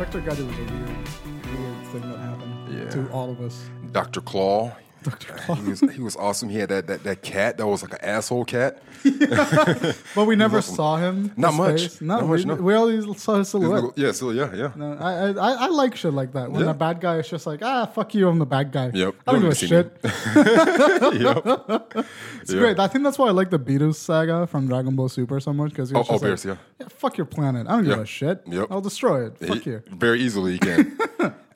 Inspector Gadget was a weird, weird thing that happened Yeah. to all of us. Dr. Claw. Dr. He was he was awesome. He had that that, that cat that was like an asshole cat. But we never awesome. saw him. Not much. face. No, Not we, much, no. we only saw his silhouette. Yeah, so yeah, yeah. No, I, I I like shit like that. When Yeah. a bad guy is just like, ah, fuck you, I'm the bad guy. Yep. I don't Don't give a even see me. shit. yep. It's great. I think that's why I like the Beerus saga from Dragon Ball Super so much because Oh, oh, Beerus, yeah. yeah, fuck your planet. I don't give Yeah. a shit. Yep. I'll destroy it. Fuck He- you. Very easily you can.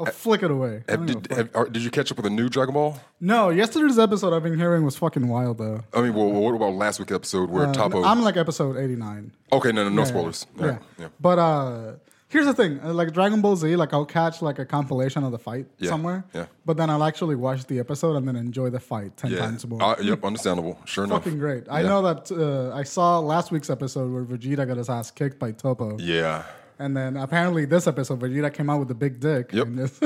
I'll flick it away. Have- don't give a did, have, are- did you catch up with a new Dragon Ball? no, yesterday's episode I've been hearing was fucking wild though. I mean, well, what about last week's episode where Uh, Toppo? I'm like episode 89. okay, no, no, no Yeah, spoilers. Yeah. Right, yeah. But uh here's the thing, uh, like Dragon Ball Z, like I'll catch like a compilation of the fight Yeah, somewhere. yeah. But then I'll actually watch the episode and then enjoy the fight 10 Yeah. times more. Uh, yep, understandable. Sure enough. Fucking great. I know that uh, I saw last week's episode where Vegeta got his ass kicked by Toppo. Yeah. And then apparently this episode, Vegeta came out with a big dick. Yep.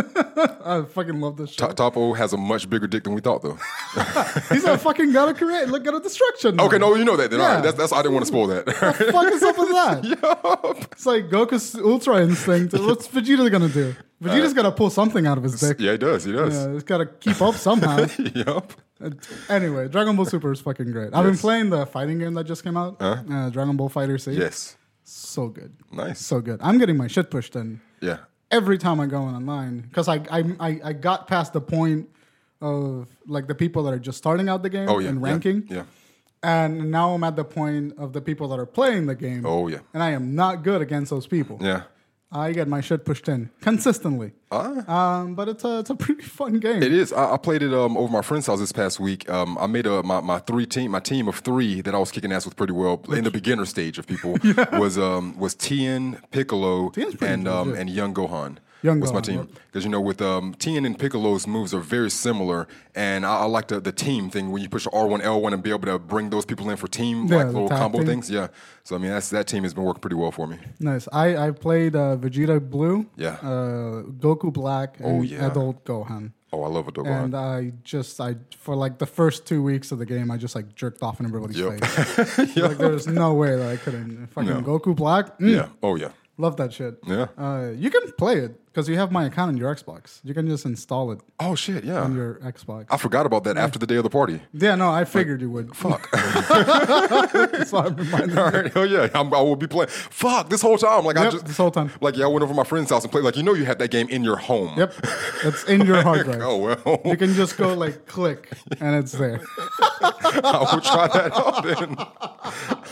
I fucking love this shit. To- Toppo has a much bigger dick than we thought, though. He's a fucking god of create. Look at a destruction. Okay, no, you know that. Then. Yeah. right, that's, that's I didn't want to spoil that. What the fuck is up with that? It's like Goku's Ultra Instinct. What's Vegeta gonna do? Vegeta's gotta pull something out of his dick. Uh, yeah, he does. He does. Yeah, he's gotta keep up somehow. yep. Uh, anyway, Dragon Ball Super is fucking great. I've been playing the fighting game that just came out. Uh, Dragon Ball FighterZ. Yes. So good. Nice. So good. I'm getting my shit pushed in Yeah. every time I go on online because I, I I I got past the point of like the people that are just starting out the game Oh yeah. and yeah, ranking, Yeah. and now I'm at the point of the people that are playing the game. Oh yeah. and I am not good against those people. Yeah. I get my shit pushed in consistently. Ah. Um, but it's a it's a pretty fun game. It is. I, I played it um, over my friend's house this past week. Um, I made a my, my three team my team of three that I was kicking ass with pretty well in the beginner stage of people was um, was Tien, Piccolo, Tien's and um, legit. and Young Gohan. Young was my team because you know with um, Tien and Piccolo's moves are very similar, and I, I like the the team thing when you push R one L one and be able to bring those people in for team Yeah, like little combo things. Yeah. So I mean that's that team has been working pretty well for me. Nice. I I played uh, Vegeta Blue. Yeah. Uh, Goku Black. And Oh, yeah. Adult Gohan. Oh, I love Adult Gohan. And I just I for like the first two weeks of the game, I just like jerked off in everybody's Yep. face. Like there's no way that I couldn't fucking No. Goku Black. Mm, yeah. Oh yeah. Love that shit. Yeah. Uh, you can play it because you have my account on your Xbox. You can just install it Oh shit. Yeah. on your Xbox. I forgot about that after the day of the party. yeah, no, I figured you would. Fuck. so I'm reminded. All right, hell yeah, I'm, I will be playing. Fuck, this whole time, like I just this whole time. like yeah, I went over to my friend's house and played. Like you know, you had that game in your home. Yep, it's in your hard drive. Oh well, You can just go like click, and it's there. I will try that out then.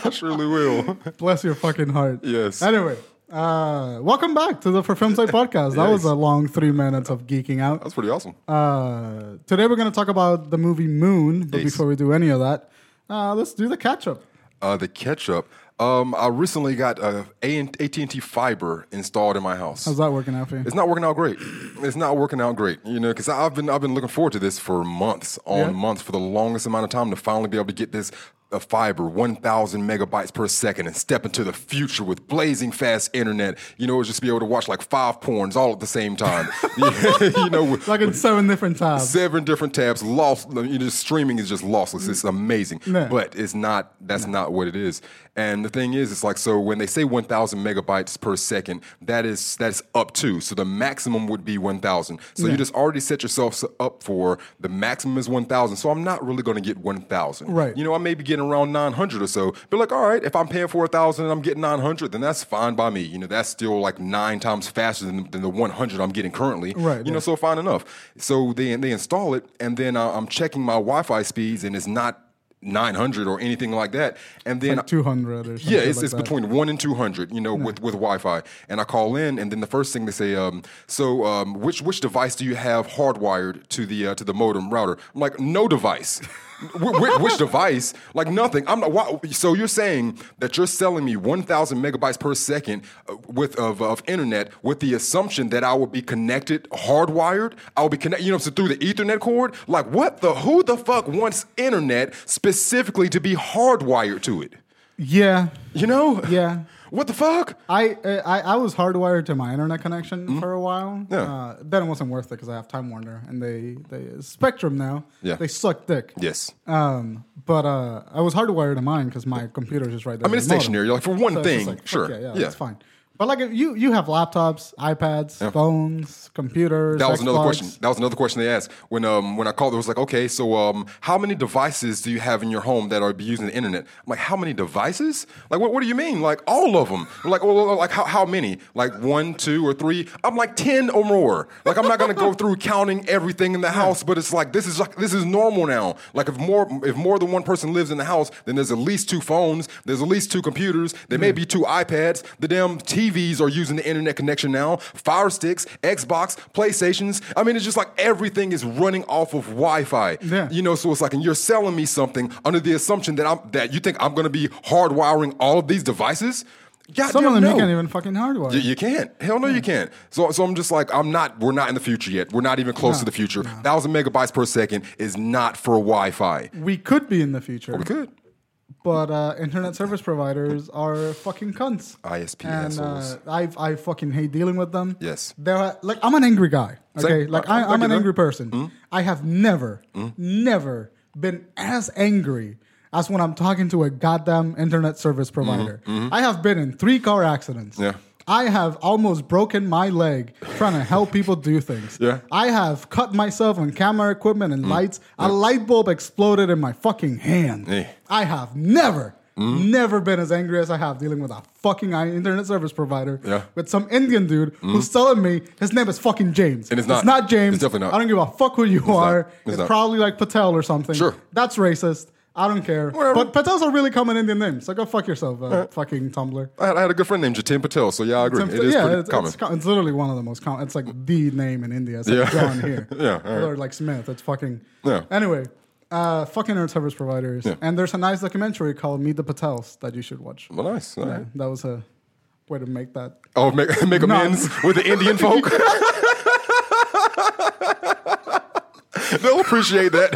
I surely will. Bless your fucking heart. Yes. Anyway, uh, welcome back to the For Film Site podcast. That was a long three minutes of geeking out. That's pretty awesome. Uh, today we're going to talk about the movie Moon, but Yes. before we do any of that, uh, let's do the catch up. Uh, the catch up. Um, I recently got uh, AT and T fiber installed in my house. How's that working out for you? It's not working out great. It's not working out great, you know, because I've been I've been looking forward to this for months on Yeah. months for the longest amount of time to finally be able to get this uh, fiber, 1,000 megabytes per second, and step into the future with blazing fast internet. You know, just be able to watch like five porns all at the same time. you know, with, Like in seven different tabs. seven different tabs. Lost. You know, streaming is just lossless. It's amazing, Yeah. but it's not. That's not what it is. And the thing is, it's like so when they say 1,000 megabytes per second, that is that's up to. So the maximum would be 1,000. So you just already set yourself up for the maximum is 1,000. So I'm not really going to get 1,000. Right. You know, I may be getting around 900 or so. Be like, all right, if I'm paying for a 1,000 and I'm getting 900, then that's fine by me. You know, that's still like nine times faster than, than the 100 I'm getting currently. Right, You know, so fine enough. So they they install it, and then I'm checking my Wi-Fi speeds, and it's not 900 or anything like that. And then Like 200 or something. yeah, it's, like it's that. between one and two hundred, you know, with with Wi-Fi. And I call in, and then the first thing they say, um, so um, which which device do you have hardwired to the uh, to the modem router? I'm like, no device. Wh- wh- which device? Like nothing. I'm not. Why, so you're saying that you're selling me 1,000 megabytes per second uh, with of, of internet with the assumption that I will be connected hardwired? I will be connected, you know, so through the Ethernet cord. Like what the? Who the fuck wants internet specifically to be hardwired to it? Yeah. You know? Yeah. What the fuck? I, uh, I I was hardwired to my internet connection for a while. Mm-hmm. Yeah. Uh, then it wasn't worth it because I have Time Warner and they they Spectrum now. Yeah. They suck dick. Yes. Um, but uh, I was hardwired to mine because my computer is just right there. I mean, it's the stationary. Like for one So thing, like, sure. Yeah, yeah, Yeah. that's fine. But like you you have laptops, iPads, phones, computers. That was another question. That was another question they asked when um when I called. It was like, okay, so um how many devices do you have in your home that are using the internet? I'm like, how many devices? Like, what, what do you mean? Like all of them? I'm like, well, like how, how many? Like one, two, or three? I'm like ten or more. Like I'm not gonna go through counting everything in the house, but it's like this is like this is normal now. Like if more if more than one person lives in the house, then there's at least two phones. There's at least two computers. There may be two iPads. The damn TVs are using the internet connection now. Fire sticks, Xbox, PlayStations. I mean, it's just like everything is running off of Wi-Fi. Yeah. You know, so it's like, and you're selling me something under the assumption that I'm that you think I'm going to be hardwiring all of these devices. God Some of them no. you can't even fucking hardwire. You, you can't. Hell no, you can't. So, so I'm just like, I'm not. We're not in the future yet. We're not even close to the future. Thousand megabytes per second is not for Wi-Fi. we could be in the future, We could. But uh, internet service providers are fucking cunts. ISP and assholes. uh, I I fucking hate dealing with them. Yes. they're like I'm an angry guy. Same. Okay, like I- I'm an angry person. Mm-hmm. I have never, never been as angry as when I'm talking to a goddamn internet service provider. I have been in three car accidents. Mm-hmm. Yeah. I have almost broken my leg trying to help people do things. Yeah. I have cut myself on camera equipment and mm. lights. A light bulb exploded in my fucking hand. Yeah. I have never, mm. never been as angry as I have dealing with a fucking internet service provider Yeah. with some Indian dude mm. who's telling me his name is fucking James. And it's not. James. It's definitely not. I don't give a fuck who you are. not. It's It's, not. probably like Patel or something. Sure. That's racist. I don't care. Whatever. But Patel's a really common Indian name, so go fuck yourself, uh, fucking Tumblr. I had, I had a good friend named Jatin Patel, so yeah, I agree. Tim- it is yeah, pretty it's, common. It's, it's literally one of the most common. It's like the name in India. It's like Yeah. John here. Yeah, right. Or like Smith. It's fucking. Yeah. Anyway, uh, fucking internet service providers. Yeah. And there's a nice documentary called Meet the Patels that you should watch. well, nice. all right. Yeah, that was a way to make that. Oh, make, make amends with the Indian folk. They'll appreciate that.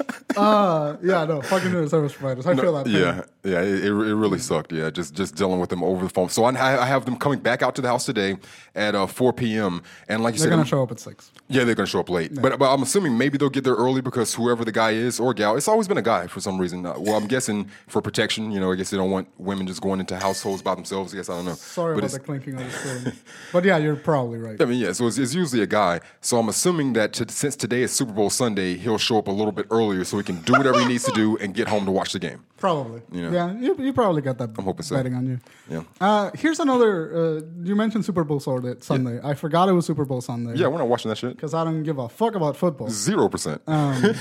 Uh, yeah, no, fucking service providers. I feel that. pain. Yeah, yeah, it, it, really sucked. Yeah, just just dealing with them over the phone. So I, I have them coming back out to the house today at uh, 4 p.m. And like you said, They're gonna show up at six. yeah, they're gonna show up late. But but I'm assuming maybe they'll get there early because whoever the guy is or gal, it's always been a guy for some reason. Uh, well, I'm guessing for protection. You know, I guess they don't want women just going into households by themselves. I guess I don't know. Sorry but about the clinking of the spoon. but yeah, you're probably right. I mean, yeah. So it's, it's usually a guy. So I'm assuming that to, since today is Super Bowl Sunday, he'll show up a little bit earlier so he can do whatever he needs to do and get home to watch the game. Probably. Yeah. Yeah, you, you probably got that. I'm hoping so. Betting on you. Yeah. Uh, here's another. Uh, you mentioned Super Bowl Sunday. Sunday. I forgot it was Super Bowl Sunday. Yeah, we're not watching that shit. Because I don't give a fuck about football. Zero percent. Um,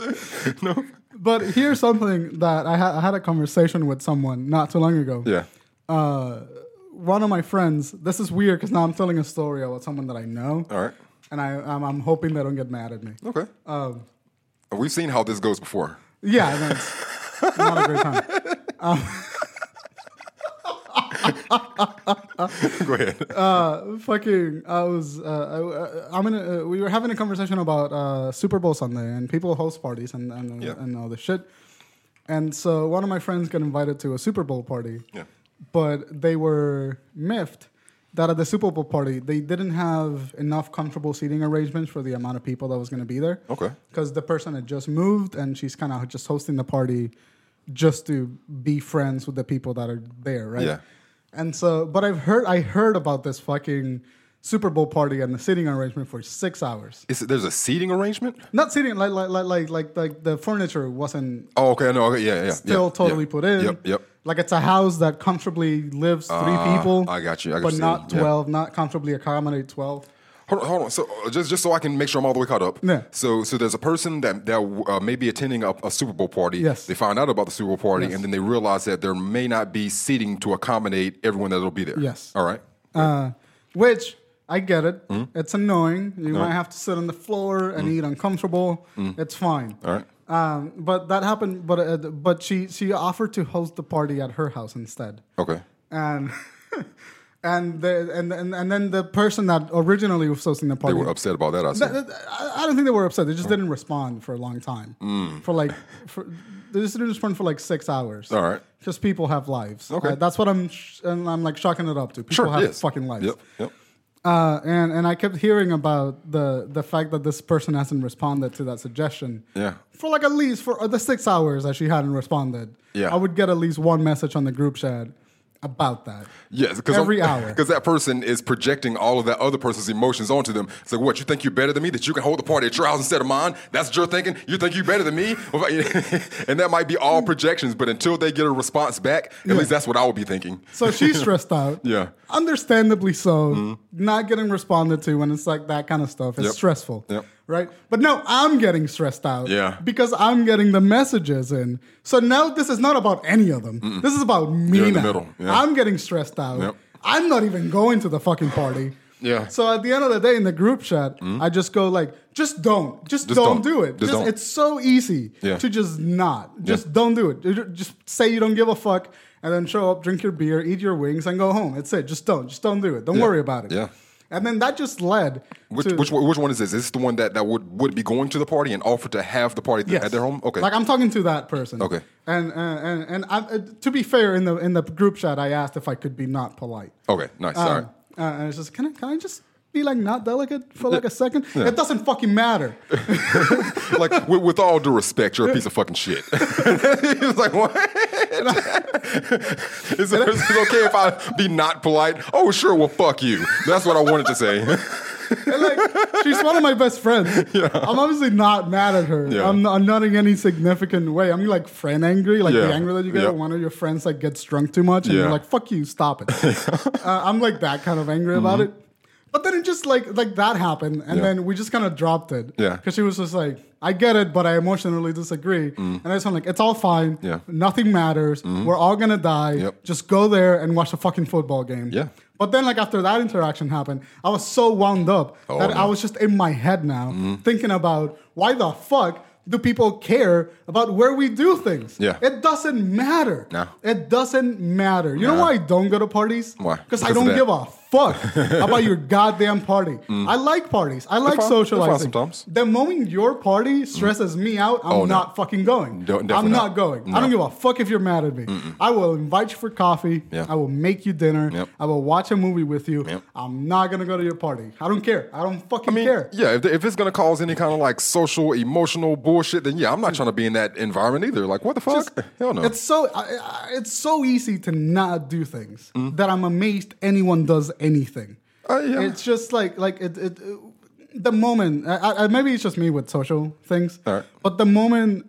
no. But here's something that I, ha- I had a conversation with someone not too long ago. Yeah. Uh, one of my friends. This is weird because now I'm telling a story about someone that I know, All right. and I I'm, I'm hoping they don't get mad at me. Okay. Um, We've seen how this goes before. yeah, not a great time. Go ahead. uh, fucking, I was, uh, I, I'm in. A, uh, we were having a conversation about uh, Super Bowl Sunday and people host parties and and, Yeah. and all this shit. And so one of my friends got invited to a Super Bowl party, Yeah. But they were miffed that at the Super Bowl party they didn't have enough comfortable seating arrangements for the amount of people that was going to be there. Okay. Because the person had just moved and she's kind of just hosting the party just to be friends with the people that are there, right? Yeah. And so, but I've heard I heard about this fucking Super Bowl party and the seating arrangement for six hours. Is it, there's a seating arrangement? Not seating like like like like like, like the furniture wasn't Oh, okay. No. Okay. Yeah. Yeah. still yeah, totally yeah. put in. Yep. Yep. Like it's a house that comfortably lives three Ah, people. I got you. I got but you. not Yeah. twelve. Not comfortably accommodate twelve. Hold on, hold on. So uh, just just so I can make sure I'm all the way caught up. Yeah. So so there's a person that that uh, may be attending a, a Super Bowl party. Yes. They find out about the Super Bowl party, Yes. and then they realize that there may not be seating to accommodate everyone that'll be there. Yes. All right. Uh, which I get it. Mm-hmm. It's annoying. You might have to sit on the floor and eat uncomfortable. Mm-hmm. It's fine. All right. Um, but that happened. But uh, but she she offered to host the party at her house instead. Okay. And and the and, and and then the person that originally was hosting the party They were upset about that. I see. Th- I don't think they were upset. They just didn't respond for a long time. Mm. For like, for, they just didn't respond for like six hours. All right. Just people have lives. Okay. Uh, that's what I'm. Sh- and I'm like shocking it up to. People Sure. have yes. fucking lives. Yep. Yep. Uh, and and I kept hearing about the the fact that this person hasn't responded to that suggestion. Yeah. For like at least for the six hours that she hadn't responded. Yeah. I would get at least one message on the group chat about that. Yes, because Every hour. because that person is projecting all of that other person's emotions onto them. It's like, what you think you're better than me? That you can hold the party at your house instead of mine? That's what you're thinking. You think you're better than me? and that might be all hmm. projections, but until they get a response back, at least that's what I would be thinking. So she's stressed out. Yeah. Understandably so. Mm-hmm. Not getting responded to when it's like that kind of stuff. It's Yep. stressful. Yep. Right? But no, I'm getting stressed out. Yeah. Because I'm getting the messages in. So now this is not about any of them. This is about me You're in the now. middle. Yeah. I'm getting stressed out. Yep. I'm not even going to the fucking party. Yeah. So at the end of the day in the group chat, mm. I just go like, just don't. Just, Just don't, don't. do it. Just Just, it's so easy Yeah. to just not. Just don't do it. Just say you don't give a fuck and then show up, drink your beer, eat your wings, and go home. It's it. Just don't. Just don't do it. Don't Yeah. worry about it. Yeah. And then that just led Which, to which one- which one is this? Is this the one that, that would, would be going to the party and offer to have the party Yes. at their home? Okay. Like I'm talking to that person. Okay. And uh, and and I, uh, to be fair, in the in the group chat, I asked if I could be not polite. okay, nice. Um, right. uh, and it's just can I can I just be like not delicate for like a second? It doesn't fucking matter. like with, with all due respect, you're a piece of fucking shit. he was like, "What? is, it, is it okay if I be not polite?" Oh, sure. Well, fuck you. That's what I wanted to say. And, like she's one of my best friends. I'm obviously not mad at her. Yeah. I'm, not, I'm not in any significant way. I'm like friend angry, like Yeah. the anger that you get Yeah. when one of your friends like gets drunk too much, and Yeah. you're like, "Fuck you, stop it." uh, I'm like that kind of angry about it. But then it just like like that happened, and Mm-hmm. Yeah. then we just kind of dropped it. Yeah. because she was just like, "I get it, but I emotionally disagree," and I just went like, "It's all fine. Mm. Yeah. Mm-hmm. nothing matters. We're all gonna die. Yep. Just go there and watch a fucking football game." Yeah. But then, like after that interaction happened, I was so wound up Oh, that no. I was just in my head now, thinking about why the fuck do people care about where we do things? Yeah. it doesn't matter. No. it doesn't matter. You know why I don't go to parties? Why? Because I don't give a fuck How about your goddamn party. I like parties. I like. Socializing. sometimes. The moment your party stresses me out, I'm Oh, no. not fucking going. Don't- I'm not not. going. I don't give a fuck if you're mad at me. I will invite you for coffee. Yeah. I will make you dinner. Yep. I will watch a movie with you. Yep. I'm not gonna go to your party. I don't care. I don't fucking I mean, care. yeah, if, if it's gonna cause any kind of like social, emotional bullshit, then yeah, I'm not trying to be in that environment either. Like, what the fuck? Just- Hell no. It's so I, I, it's so easy to not do things Mm. that I'm amazed anyone does anything. Uh, yeah. It's just like like it. it the moment I, I, maybe it's just me with social things, right. but the moment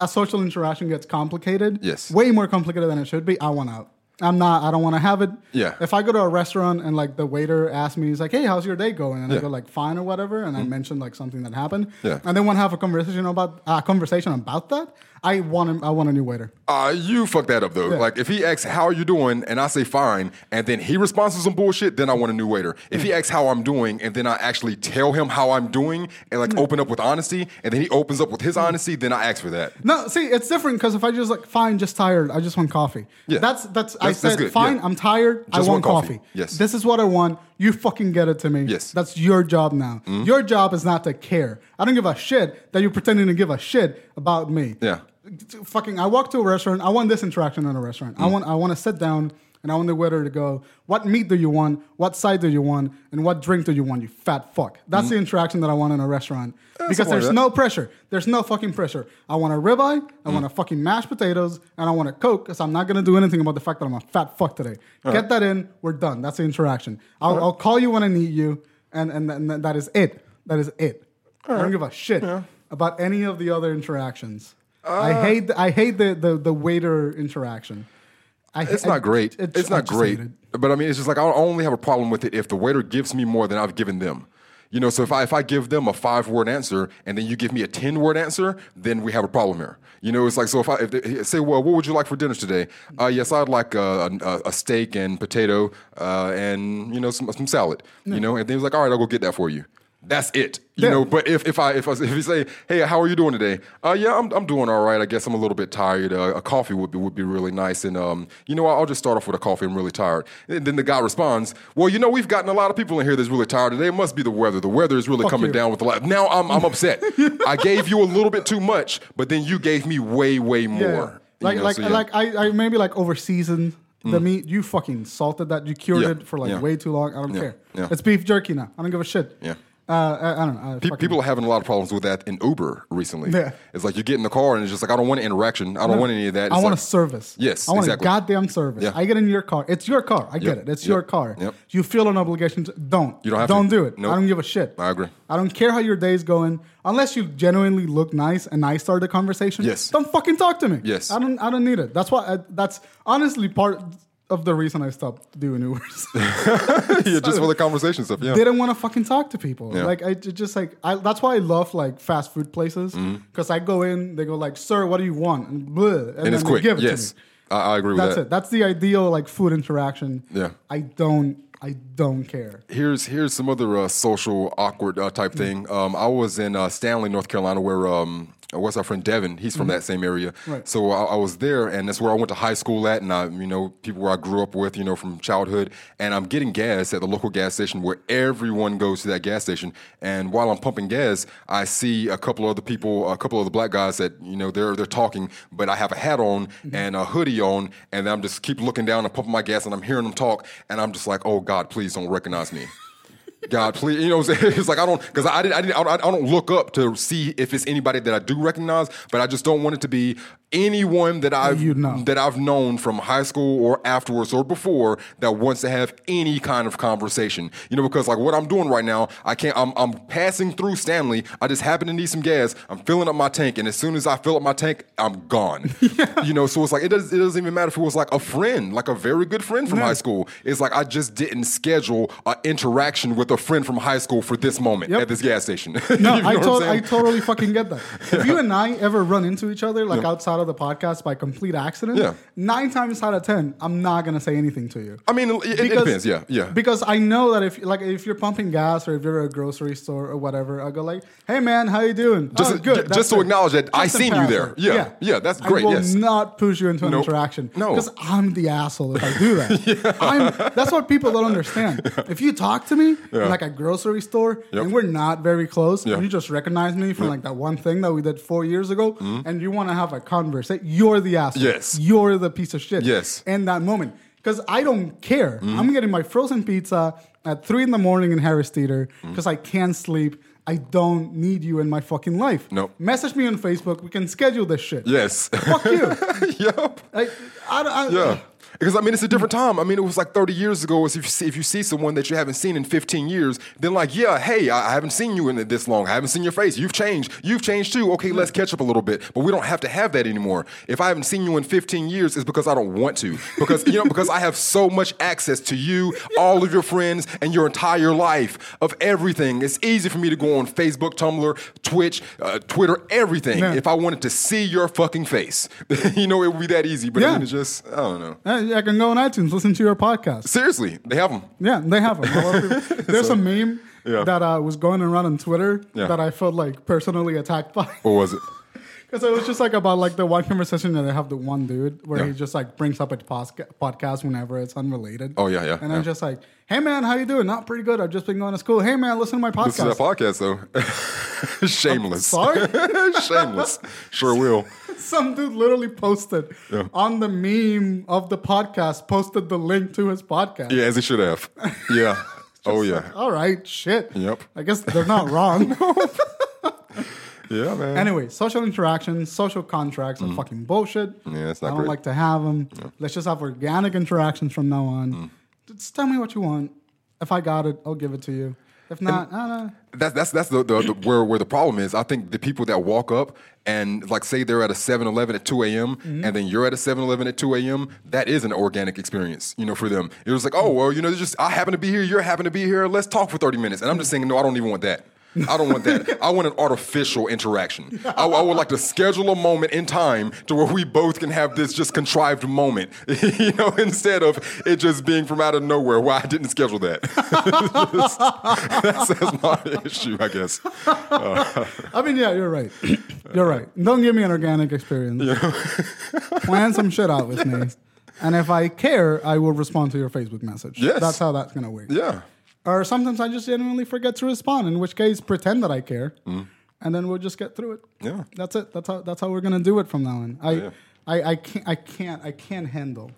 a social interaction gets complicated, Yes. way more complicated than it should be, I want out. I'm not. I don't want to have it. Yeah. If I go to a restaurant and like the waiter asks me, he's like, "Hey, how's your day going?" and I Yeah. Mm-hmm. go like, "Fine" or whatever, and I mention like something that happened, Yeah. and then want to have a conversation about a conversation about that. I want him. I want a new waiter. Uh, you fuck that up though. Yeah. Like if he asks how are you doing and I say fine, and then he responds to some bullshit, then I want a new waiter. If he asks how I'm doing and then I actually tell him how I'm doing and like open up with honesty, and then he opens up with his honesty, then I ask for that. No, see, it's different because if I just like, fine, just tired, I just want coffee. Yeah. That's that's, I That's- that's said, good, fine, yeah. I'm tired, I Just want want coffee. coffee. Yes. This is what I want. You fucking get it to me. Yes. Mm-hmm. That's your job now. Your job is not to care. I don't give a shit that you're pretending to give a shit about me. Yeah. Fucking, I walk to a restaurant. I want this interaction in a restaurant. Mm. I want I want to sit down and I want the waiter to go, what meat do you want? What side do you want? And what drink do you want? You fat fuck. That's the interaction that I want in a restaurant because Mm. like there's no pressure. There's no fucking pressure. I want a ribeye. I Mm. want a fucking mashed potatoes, and I want a coke because I'm not gonna do anything about the fact that I'm a fat fuck today. Get that in. We're done. That's the interaction. I'll, I'll call you when I need you, and and, and that is it. That is it. I don't give a shit about any of the other interactions. Uh, I hate. The, I hate the, the the waiter interaction. I, It's I- not great. it- it's I not great. it. But I mean, it's just like I only have a problem with it if the waiter gives me more than I've given them. You know, so if I if I give them a five word answer and then you give me a ten word answer, then we have a problem here. You know, it's like so if I if they say, well, what would you like for dinner today? Uh, yes, I'd like a, a, a steak and potato uh, and you know some some salad. You know, and then he's like, all right, I'll go get that for you. That's it. You Yeah. know, but if if I if I, if you say, hey, how are you doing today? Uh, yeah, I'm I'm doing all right. I guess I'm a little bit tired. Uh, a coffee would be would be really nice. And um, you know, I'll just start off with a coffee. I'm really tired. And then the guy responds, well, you know, we've gotten a lot of people in here that's really tired today. It must be the weather. The weather is really Fuck coming you. down with the light. Now I'm I'm upset. I gave you a little bit too much, but then you gave me way way more. Yeah. You Like know, like so yeah. like I, I maybe like over seasoned The meat, you fucking salted that. You cured Yeah, it for like yeah. way too long. I don't Yeah, care. It's beef jerky now. I don't give a shit. Yeah. Uh, I, I don't know. I Pe- People are having a lot of problems with that in Uber recently. Yeah. It's like you get in the car and it's just like I don't want interaction. I don't want any of that. I want like- a service. Yes, I want exactly. a goddamn service. Yeah. I get in your car. It's your car. I get it. It's yep, your car. yep. You feel an obligation to don't. You don't have Don't to. do it. Nope. I don't give a shit. I agree. I don't care how your day's going. Unless you genuinely look nice and I start the conversation. Yes. Don't fucking talk to me. Yes. I don't I don't need it. That's why I, that's honestly part of the reason I stopped doing Ubers. yeah, just for the conversation stuff. Yeah. They didn't want to fucking talk to people. Yeah. Like I just like I, that's why I love like fast food places Mm-hmm. because I go in, they go like, "Sir, what do you want?" and, bleh, and, and then it's they quick. give it yes. to me. I, I agree with That's that. it. That's the ideal like food interaction. Yeah. I don't. I don't care. Here's here's some other uh, social awkward uh, type thing. Um, I was in uh, Stanley, North Carolina, where um, what's our friend Devin? He's from mm-hmm. that same area. Right. So I, I was there, and that's where I went to high school at, and I, you know, people where I grew up with, you know, from childhood. And I'm getting gas at the local gas station where everyone goes to that gas station. And while I'm pumping gas, I see a couple other people, a couple of the black guys that you know they're they're talking, but I have a hat on mm-hmm. and a hoodie on, and I'm just keep looking down and pumping my gas, and I'm hearing them talk, and I'm just like, oh God, please don't recognize me. God, please, you know, it's like I don't, because I didn't, I didn't, I don't look up to see if it's anybody that I do recognize, but I just don't want it to be anyone that I've You know. that I've known from high school or afterwards or before that wants to have any kind of conversation. You know, because like what I'm doing right now, I can't. I'm, I'm passing through Stanley. I just happen to need some gas. I'm filling up my tank, and as soon as I fill up my tank, I'm gone. You know, so it's like it does. It doesn't even matter if it was like a friend, like a very good friend from high school. It's like I just didn't schedule an interaction with a friend from high school for this moment Yep. at this gas station. No, You know I, to- I totally fucking get that. If you and I ever run into each other, like outside of the podcast by complete accident, Yeah. nine times out of ten, I'm not gonna say anything to you. I mean, it, it depends. Yeah, yeah. Because I know that if like if you're pumping gas or if you're at a grocery store or whatever, I go like, "Hey man, how you doing?" Just- oh, good. ju- just to acknowledge that I Just seen you there. it. Yeah. Yeah, that's great, I will yes. not push you into an Nope. interaction. No. because I'm the asshole if I do that. I'm, that's what people don't understand. If you talk to me Yeah. like a grocery store Yep. and we're not very close, Yeah. and you just recognize me from like that one thing that we did four years ago, mm-hmm. and you want to have a conversation, you're the asshole. Yes. you're the piece of shit. Yes. in that moment. Because I don't care. Mm-hmm. I'm getting my frozen pizza at three in the morning in Harris Teeter because I can't sleep. I don't need you in my fucking life. Nope. Message me on Facebook. We can schedule this shit. Yes. Fuck you. yep. Like, I, I, Yeah. Because I mean, it's a different time. I mean, it was like 30 years ago. If you see, if you see someone that you haven't seen in 15 years, then like, yeah, hey, I I haven't seen you in this long. I haven't seen your face. You've changed. You've changed too. Okay, let's catch up a little bit. But we don't have to have that anymore. If I haven't seen you in 15 years, it's because I don't want to. Because you know, because I have so much access to you, all of your friends, and your entire life of everything. It's easy for me to go on Facebook, Tumblr, Twitch, uh, Twitter, everything. Yeah. If I wanted to see your fucking face, you know, it would be that easy. But I mean, it's just I don't know. I, I can go on iTunes, listen to your podcast. Seriously, they have them. Yeah, they have them. A lot of people- There's a meme Yeah. that uh, was going around on Twitter Yeah. that I felt like personally attacked by. What was it? Because it was just like about like the one conversation that I have the one dude where Yeah. he just like brings up a podcast whenever it's unrelated. Oh, yeah, yeah, And yeah. I'm just like, hey man, how you doing? Not pretty good. I've just been going to school. Hey man, listen to my podcast. This is a podcast. though. Shameless. Sorry, Shameless. Sure will. some dude literally posted Yeah. on the meme of the podcast, posted the link to his podcast. Yeah, as he should have. Yeah. oh yeah. All right, shit. Yep. I guess they're not wrong. Yeah, man. Anyway, social interactions, social contracts are fucking bullshit. Mm. Yeah, it's not I don't great. like to have them. Let's just have organic interactions from now on. Mm. Just tell me what you want. If I got it, I'll give it to you. If not, I don't know. That's that's that's the, the, the where where the problem is. I think the people that walk up and like say they're at a 7-Eleven at two a.m. Mm-hmm. and then you're at a 7-Eleven at two a.m. That is an organic experience, you know, for them. It was like, oh well, you know, just I happen to be here, you're happen to be here. Let's talk for thirty minutes. And I'm just saying, no, I don't even want that. I don't want that. I want an artificial interaction. I, I would like to schedule a moment in time to where we both can have this just contrived moment, you know, instead of it just being from out of nowhere. Why I didn't schedule that. that's, that's my issue, I guess. I mean, yeah, you're right. you're right. Don't give me an organic experience. Plan some shit out with me. And if I care, I will respond to your Facebook message. Yes. That's how that's going to work. Yeah. Or sometimes I just genuinely forget to respond, in which case, pretend that I care. And then we'll just get through it. Mm. Yeah. That's it. That's how, that's how we're going to do it from now on. I, Yeah. I, I, can't, I, can't, I can't handle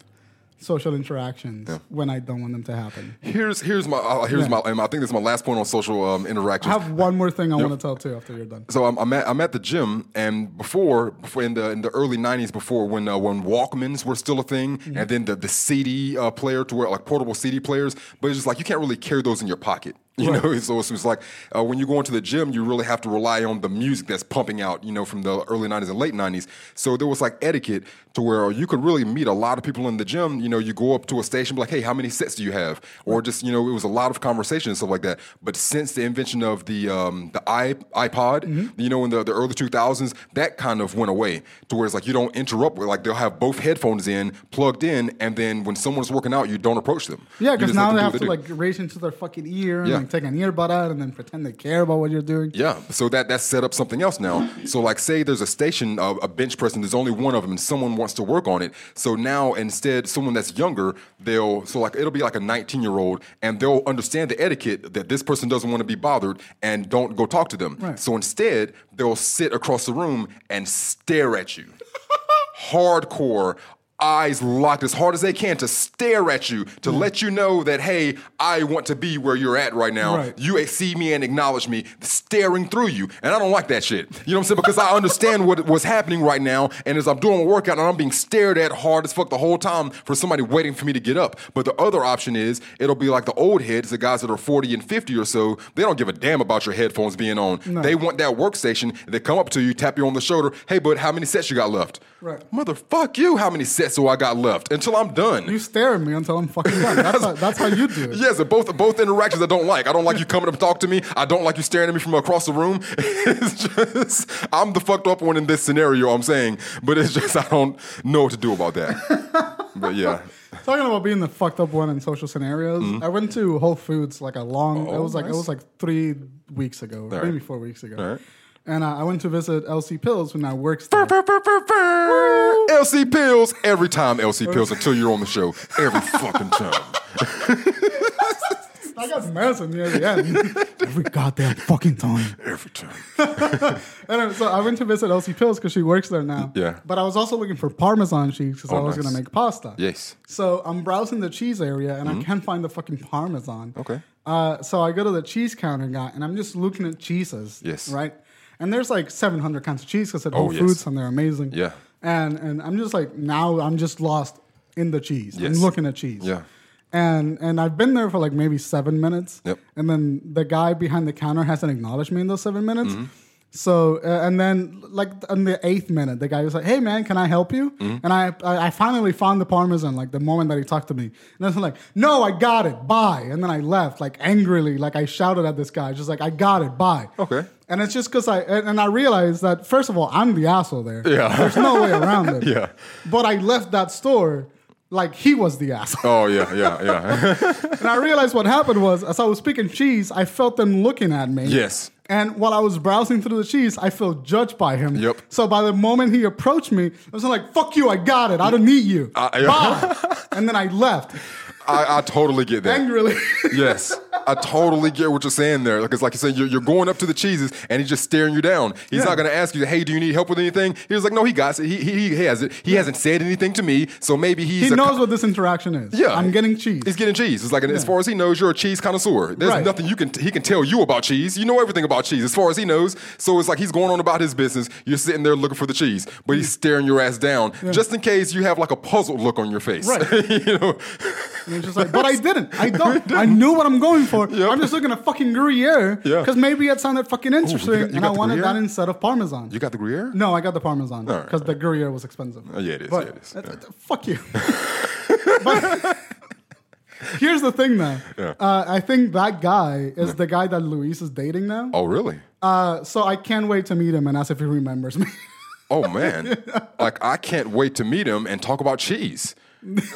social interactions when I don't want them to happen. Here's here's my uh, here's Yeah. my and I think this is my last point on social um, interactions. I have one more thing I want to tell too after you're done. So I'm, I'm at I'm at the gym, and before, before in the in the early '90s, before when uh, when Walkmans were still a thing, Mm-hmm. and then the the CD uh, player to where like portable CD players, but it's just like you can't really carry those in your pocket. You know, so it's, it's like uh, when you go into the gym, you really have to rely on the music that's pumping out, you know, from the early '90s and late '90s. So there was like etiquette to where you could really meet a lot of people in the gym. You know, you go up to a station, be like, "Hey, how many sets do you have?" Or just you know, it was a lot of conversation and stuff like that. But since the invention of the um, the iPod, you know, in the, the early 2000s, that kind of went away to where it's like you don't interrupt. with Like they'll have both headphones in, plugged in, and then when someone's working out, you don't approach them. Yeah, because now they have to do. like reach into their fucking ear and Yeah. Like take an earbud out and then pretend they care about what you're doing. Yeah, so that that set up something else now. So like, say there's a station, uh, a bench press, and there's only one of them, and someone wants to work on it. So now instead, someone that's younger, they'll so like it'll be like a 19 year old, and they'll understand the etiquette that this person doesn't want to be bothered, and don't go talk to them. Right. So instead, they'll sit across the room and stare at you, hardcore. Eyes locked as hard as they can to stare at you, to mm. let you know that, hey, I want to be where you're at right now. Right. You see me and acknowledge me staring through you. And I don't like that shit. You know what I'm saying? Because I understand what what's happening right now. And as I'm doing my workout and I'm being stared at hard as fuck the whole time for somebody waiting for me to get up. But the other option is it'll be like the old heads, the guys that are 40 and 50 or so, they don't give a damn about your headphones being on. They want that workstation. They come up to you, tap you on the shoulder. Hey, bud, how many sets you got left? Right. Motherfuck you, how many sets do I got left? Until I'm done. You stare at me until I'm fucking done. That's how, that's how you do it. Yes, both both interactions I don't like. I don't like you coming up and talk to me. I don't like you staring at me from across the room. It's just I'm the fucked up one in this scenario. I'm saying, but it's just I don't know what to do about that. but yeah, Talking about being the fucked up one in social scenarios, I went to Whole Foods like a long. it Mm-hmm. Oh, was like it was like three weeks ago, maybe four weeks ago. All right. And uh, I went to visit LC Pills who now works there. LC pills every time. LC pills until you're on the show. Every fucking time. I got medicine near the end. Every goddamn fucking time. Every time. Anyway, so I went to visit Elsie Pills because she works there now. Yeah. But I was also looking for Parmesan cheese because I Oh, was nice. going to make pasta. Yes. So I'm browsing the cheese area and I can't find the fucking Parmesan. Mm-hmm. Okay. Uh, so I go to the cheese counter guy and I'm just looking at cheeses. Yes. Right? And there's like 700 kinds of cheese because at Whole Oh, yes. Foods and they're amazing. Yeah. And, and I'm just like, now I'm just lost in the cheese. Yes. I'm looking at cheese. Yeah. And and I've been there for like maybe seven minutes. Yep. And then the guy behind the counter hasn't acknowledged me in those seven minutes. Mm-hmm. So uh, and then like in the eighth minute, the guy was like, "Hey man, can I help you?" Mm-hmm. And I, I finally found the parmesan like the moment that he talked to me. And I was like, "No, I got it. Bye." And then I left like angrily, like I shouted at this guy, just like, "I got it. Bye." Okay. And it's just because I and, and I realized that first of all, I'm the asshole there. Yeah. There's no way around it. Yeah. But I left that store like he was the asshole. Oh yeah, yeah, yeah. And I realized what happened was, as I was picking cheese, I felt them looking at me. Yes. And while I was browsing through the cheese, I felt judged by him. Yep. So by the moment he approached me, I was like, "Fuck you! I got it. I don't need you." Uh, yeah. Bye. and then I left I, I totally get that. angrily. Yes, I totally get what you're saying there. Because, like you said, you're, you're going up to the cheeses and he's just staring you down. He's Yeah. not going to ask you, "Hey, do you need help with anything?" He was like, "No, he got it. He, he, he has it. He hasn't said anything to me, so maybe he's he knows what this interaction is. Yeah, I'm getting cheese. He's getting cheese. It's like as far as he knows, you're a cheese connoisseur. There's Right. nothing you can he can tell you about cheese. You know everything about cheese as far as he knows. So it's like he's going on about his business. You're sitting there looking for the cheese, but he's staring your ass down just in case you have like a puzzled look on your face. Right. you know. And just like, but I didn't. I don't. I knew what I'm going for. Yep. I'm just looking at fucking Gruyere Yeah. because maybe it sounded fucking interesting, got- you and I wanted Gruyere? that instead of Parmesan. You got the Gruyere? No, I got the Parmesan right, because the Gruyere was expensive. Oh, yeah, it is, But, yeah, it is, yeah. Fuck you. but here's the thing, though. Yeah. Uh, I think that guy is the guy that Luis is dating now. Oh really? Uh, so I can't wait to meet him and ask if he remembers me. Oh man, like I can't wait to meet him and talk about cheese.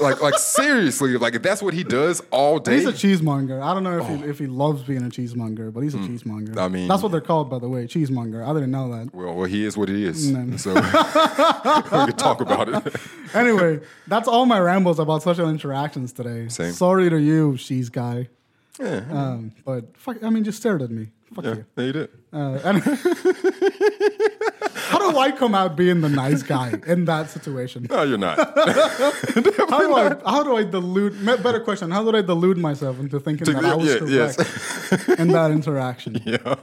Like, like seriously, like if that's what he does all day. he's a cheesemonger. I don't know if he if he loves being a cheesemonger, but he's a cheesemonger. Hmm. I mean- that's what they're called, by the way, cheesemonger. I didn't know that. well, well, he is what he is. No. So we can talk about it. anyway, that's all my rambles about social interactions today. Same. Sorry to you, she's guy. Yeah, Um, but fuck, I mean, just stared at me. Fuck yeah, you. yeah, you did. Uh, and how do I come out being the nice guy in that situation? No, you're not. How do I how do I delude? Better question: How do I delude myself into thinking that I was Yeah, correct yes. in that interaction? yeah.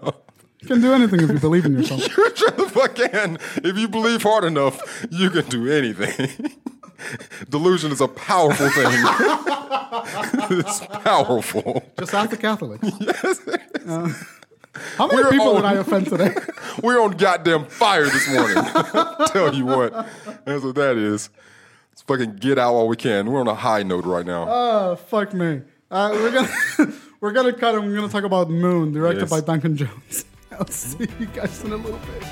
You can do anything if you believe in yourself. You're sure the fuck can. If you believe hard enough, you can do anything. Delusion is a powerful thing. it's powerful. Just ask the Catholic. Uh, how many We're people all- did I offend today? We're on goddamn fire this morning. Tell you what, that's what that is. Let's fucking get out while we can. We're on a high note right now. Oh fuck me. Uh, we're gonna we're gonna cut and we're gonna talk about Moon, directed Yes. by Duncan Jones. I'll see you guys in a little bit.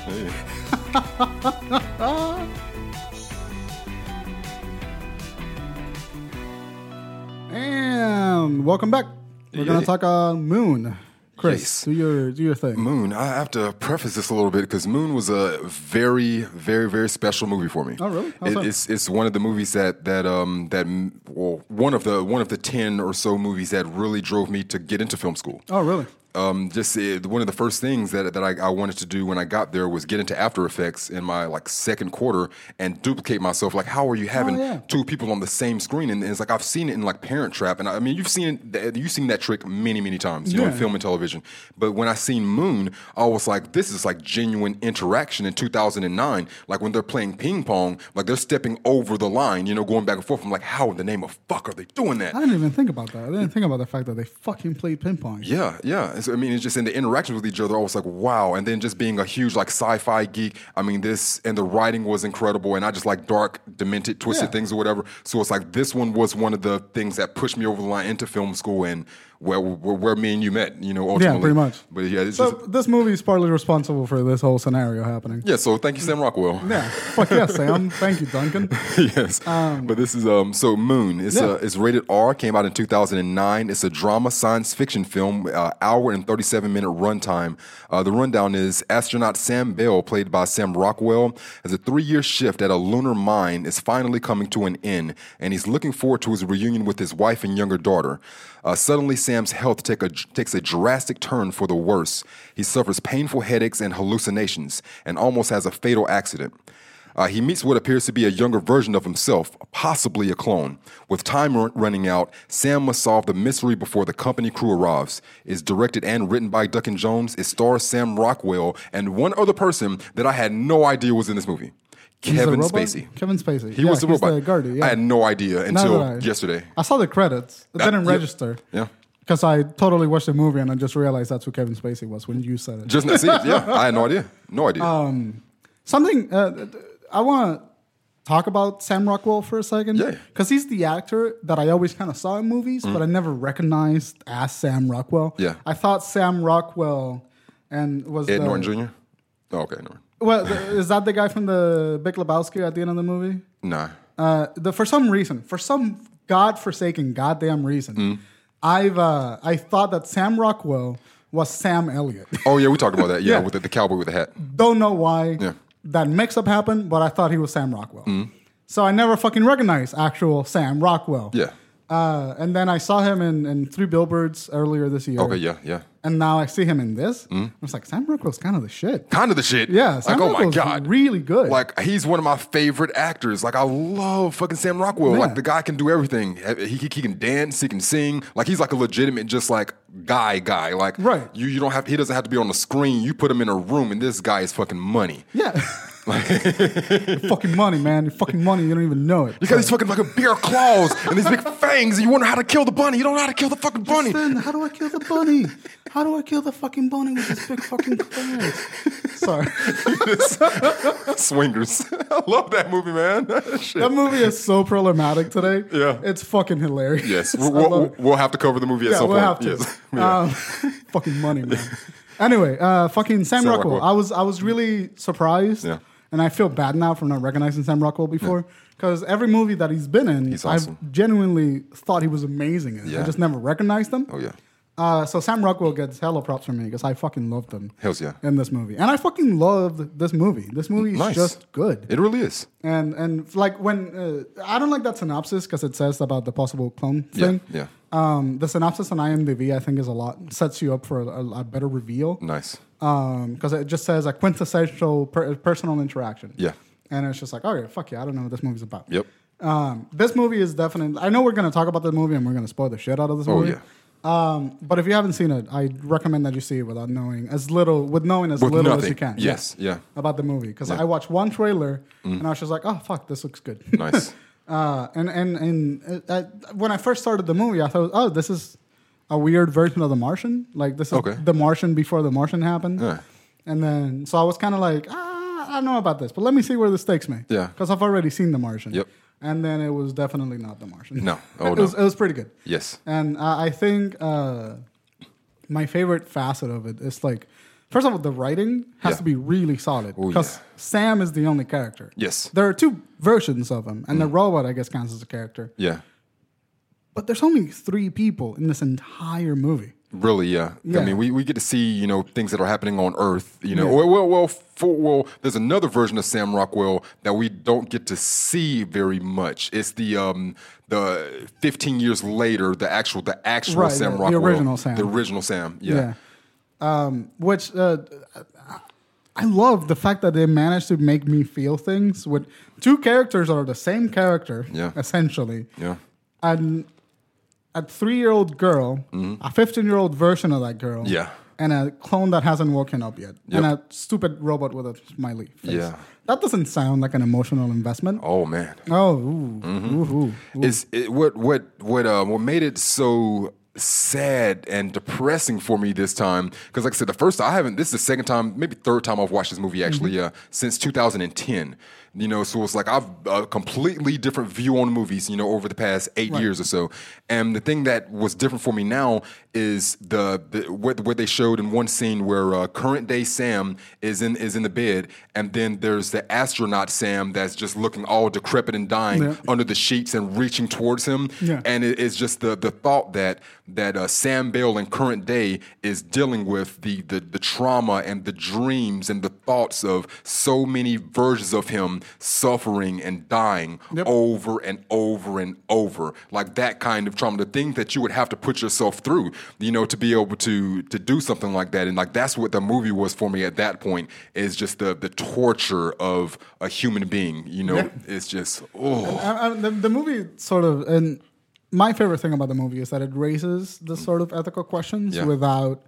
And welcome back. We're gonna Yeah. talk uh, Moon. Chris, do your do your thing. Moon, I have to preface this a little bit because Moon was a very, very, very special movie for me. Oh, really? It- it's it's one of the movies that that um that well one of the one of the ten or so movies that really drove me to get into film school. Oh, really? Um, just uh, one of the first things that, that I, I wanted to do when I got there was get into After Effects in my like second quarter and duplicate myself. Like, how are you having Oh, yeah. two people on the same screen? And, it's like I've seen it in like Parent Trap, and I, I mean you've seen it, you've seen that trick many many times, you know, in film and television. But when I seen Moon, I was like, this is like genuine interaction in 2009. Like when they're playing ping pong, like they're stepping over the line, you know, going back and forth. I'm like, how in the name of fuck are they doing that? I didn't even think about that. I didn't think about the fact that they fucking played ping pong. Yeah, yeah. I mean, it's just in the interactions with each other, I was like, wow. And then just being a huge like sci-fi geek, I mean, this and the writing was incredible, and I just like dark, demented, twisted Yeah. things or whatever. So it's like this one was one of the things that pushed me over the line into film school and where where, where me and you met, you know, ultimately. pretty much. But yeah, So just this movie is partly responsible for this whole scenario happening. yeah. So thank you, Sam Rockwell. Yeah. Fuck yes, Sam. Thank you, Duncan. yes. but this is um so Moon. It's Yeah. uh, it's rated R. Came out in 2009. It's a drama science fiction film, uh, hour and 37 minute runtime. Uh, the rundown is astronaut Sam Bell, played by Sam Rockwell, has a three year shift at a lunar mine is finally coming to an end, and he's looking forward to his reunion with his wife and younger daughter. Uh, suddenly, Sam's health take a, takes a drastic turn for the worse. He suffers painful headaches and hallucinations, and almost has a fatal accident. Uh, he meets what appears to be a younger version of himself, possibly a clone. With time run- running out, Sam must solve the mystery before the company crew arrives. It's directed and written by Duncan Jones. It stars Sam Rockwell and one other person that I had no idea was in this movie. Kevin? Spacey. Kevin Spacey. He Yeah, was the robot. The GERTY, yeah. I had no idea until I. yesterday. I saw the credits. It didn't yeah. register. Yeah. Because I totally watched the movie and I just realized that's who Kevin Spacey was when you said it. Just see it. Yeah, I had no idea. No idea. Um, Something uh, I want to talk about Sam Rockwell for a second. Yeah. Because he's the actor that I always kind of saw in movies, but I never recognized as Sam Rockwell. Yeah. I thought Sam Rockwell and was Ed the, Norton Jr. Oh, okay, Norton. Well, is that the guy from the Big Lebowski at the end of the movie? Nah. Uh, the, for some reason, for some godforsaken goddamn reason, Mm. I've uh, I thought that Sam Rockwell was Sam Elliott. Oh yeah, we talked about that. Yeah, Yeah. with the, the cowboy with the hat. Don't know why Yeah. that mix-up happened, but I thought he was Sam Rockwell. So I never fucking recognized actual Sam Rockwell. Yeah. Uh, and then I saw him in, in Three Billboards earlier this year. Okay. Yeah. Yeah. And now I see him in this. I was like, Sam Rockwell's kind of the shit. Kind of the shit. Yeah, Sam like, oh my god. really good. Like he's one of my favorite actors. Like I love fucking Sam Rockwell. Yeah. Like the guy can do everything. He, he, he can dance. He can sing. Like he's like a legitimate, just like guy, guy. Like Right. You you don't have. He doesn't have to be on the screen. You put him in a room, and this guy is fucking money. Yeah. Your fucking money, man. Your fucking money. You don't even know it. You got these fucking fucking bear claws and these big fangs, and you wonder how to kill the bunny. You don't know how to kill the fucking bunny. Then how do I kill the bunny? How do I kill the fucking bunny with this big fucking claws? Sorry. Swingers. I love that movie, man. That movie is so problematic today. Yeah. It's fucking hilarious. Yes, we'll, we'll, we'll have to cover the movie at Yeah, some we'll point. have to. Yes. Yeah. Um, fucking money, man. Anyway, uh, fucking Sam, Sam Rockwell. Rockwell. I was I was really surprised, Yeah. And I feel bad now for not recognizing Sam Rockwell before because every movie that he's been in, He's awesome. I've genuinely thought he was amazing. in. I Yeah. just never recognized him. oh yeah. Uh, so Sam Rockwell gets hella props from me because I fucking loved him Hells yeah. in this movie, and I fucking loved this movie. This movie is Nice. just good. It really is. And and like when uh, I don't like that synopsis because it says about the possible clone Yeah. thing. Yeah. Um, the synopsis on IMDb I think is a lot sets you up for a, a, a better reveal. Nice. Because it just says a quintessential per- personal interaction. Yeah. and it's just like, okay, fuck yeah, I don't know what this movie's about. Yep. Um, this movie is definitely. I know we're going to talk about the movie and we're going to spoil the shit out of this movie. Oh, movie. yeah. Um, but if you haven't seen it, I recommend that you see it without knowing as little, with knowing as With little as you can. Yes, yeah. About the movie because I watched one trailer Mm. and I was just like, oh fuck, this looks good. Nice. uh, and and and uh, uh, when I first started the movie, I thought, oh, this is a weird version of The Martian. Like this is Okay. The Martian before The Martian happened. Yeah. And then so I was kind of like, ah, I don't know about this, but let me see where this takes me. Yeah. Because I've already seen The Martian. Yep. And then it was definitely not The Martian. No. Oh, it no. was it was pretty good. Yes. And I I think uh, my favorite facet of it is like, first of all, the writing has Yeah. to be really solid Oh, because yeah. Sam is the only character. Yes. There are two versions of him, and the robot, I guess, counts as a character. Yeah. But there's only three people in this entire movie. Really, yeah. Yeah. I mean, we, we get to see you know things that are happening on Earth. You know, well, well, well, for, well, there's another version of Sam Rockwell that we don't get to see very much. It's the um the 15 years later, the actual the actual Right, Sam the- the Rockwell, original Sam. the original Sam. Yeah, Um, which uh, I love the fact that they managed to make me feel things with two characters that are the same character, Yeah. essentially. yeah, and a three-year-old girl, a fifteen-year-old version of that girl, Mm-hmm. Yeah. and a clone that hasn't woken up yet, and a stupid robot with a smiley face. Yeah. that doesn't sound like an emotional investment. Oh man. Oh, ooh, Mm-hmm. ooh, ooh, ooh. It's it, what what what um what made it so sad and depressing for me this time because like I said the first I haven't this is the second time maybe third time I've watched this movie actually uh, since 2010 you know so it's like I've a completely different view on movies you know over the past eight years or so and the thing that was different for me now is the, the what, what they showed in one scene where uh, current day Sam is in is in the bed and then there's the astronaut Sam that's just looking all decrepit and dying Yeah. under the sheets and reaching towards him. Yeah. And it, it's just the the thought that that uh, Sam Bell in current day is dealing with the, the the trauma and the dreams and the thoughts of so many versions of him suffering and dying Yep. over and over and over. Like that kind of trauma, the thing that you would have to put yourself through, you know, to be able to to do something like that. And like that's what the movie was for me at that point is just the the torture of a human being. You know, Yeah. it's just oh I, I, the, the movie sort of, and my favorite thing about the movie is that it raises the sort of ethical questions Yeah. without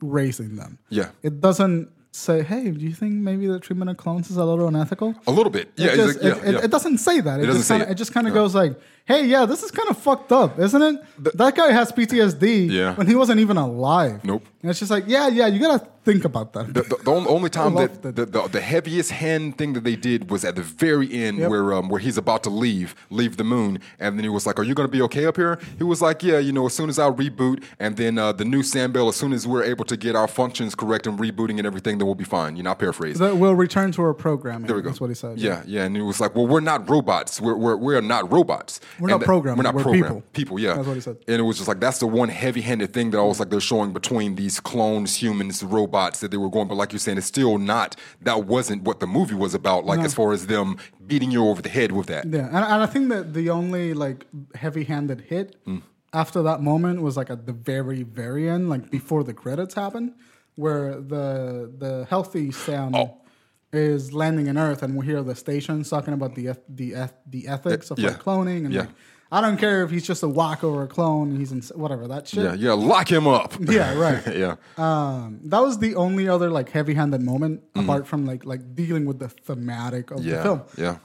raising them. Yeah. it doesn't say, "Hey, do you think maybe the treatment of clones is a little unethical?" A little bit. Yeah, it, just, like- yeah, it, it- yeah. it doesn't say that. It, doesn't just kinda, it. it just kind of goes like, "Hey, yeah, this is kind of fucked up, isn't it? that guy has PTSD Yeah. when he wasn't even alive." Nope. And it's just like, yeah, yeah, you gotta think about that. The, the, the only, time that the, the, the heaviest hand thing that they did was at the very end Yep. where um, where he's about to leave leave the moon and then he was like are you to be okay up here he was like yeah you know as soon as I reboot and then uh, the new Sam Bell as soon as we're able to get our functions correct and rebooting and everything then we'll be fine you know I paraphrase that we'll return to our programming. there we go. That's what he said. Yeah, yeah, and he was like, "Well, we're not robots. We're we're, we're not robots. We're And not programmed. We're not We're programmed. people." People, yeah. That's what he said. And it was just like that's the one heavy-handed thing that I was like they're showing between these clones, humans, robots that they were going. But like you're saying, it's still not. That wasn't what the movie was about. Like No. as far as them beating you over the head with that. Yeah, and, and I think that the only like heavy-handed hit Mm. after that moment was like at the very, very end, like before the credits happen, where the the healthy Sam Oh. Is landing in Earth, and we hear the stations talking about the the the ethics of yeah. like cloning, and Yeah. like I don't care if he's just a walk or a clone, he's in whatever that shit. Yeah, yeah. Lock him up. Yeah, right. yeah. Um, that was the only other like heavy-handed moment apart from like like dealing with the thematic of the Mm-hmm. Film. Yeah.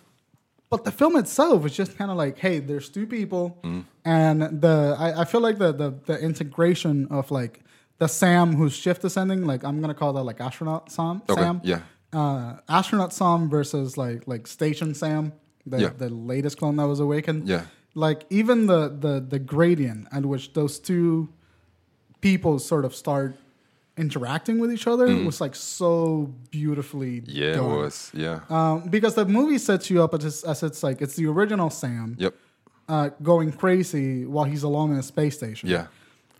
But the film itself is just kind of like, hey, there's two people, Mm. and the I, I feel like the, the the integration of like the Sam whose shift is ending, like I'm gonna call that like astronaut Sam. Okay, Sam. yeah. Uh, astronaut Sam versus like like station Sam, the Yeah. the latest clone that was awakened. Yeah. Like even the the the gradient at which those two people sort of start interacting with each other was like so beautifully Mm. Yeah, done. it was. Yeah. Um, because the movie sets you up as, as it's like it's the original Sam yep. uh, going crazy while he's alone in a space station. Yeah.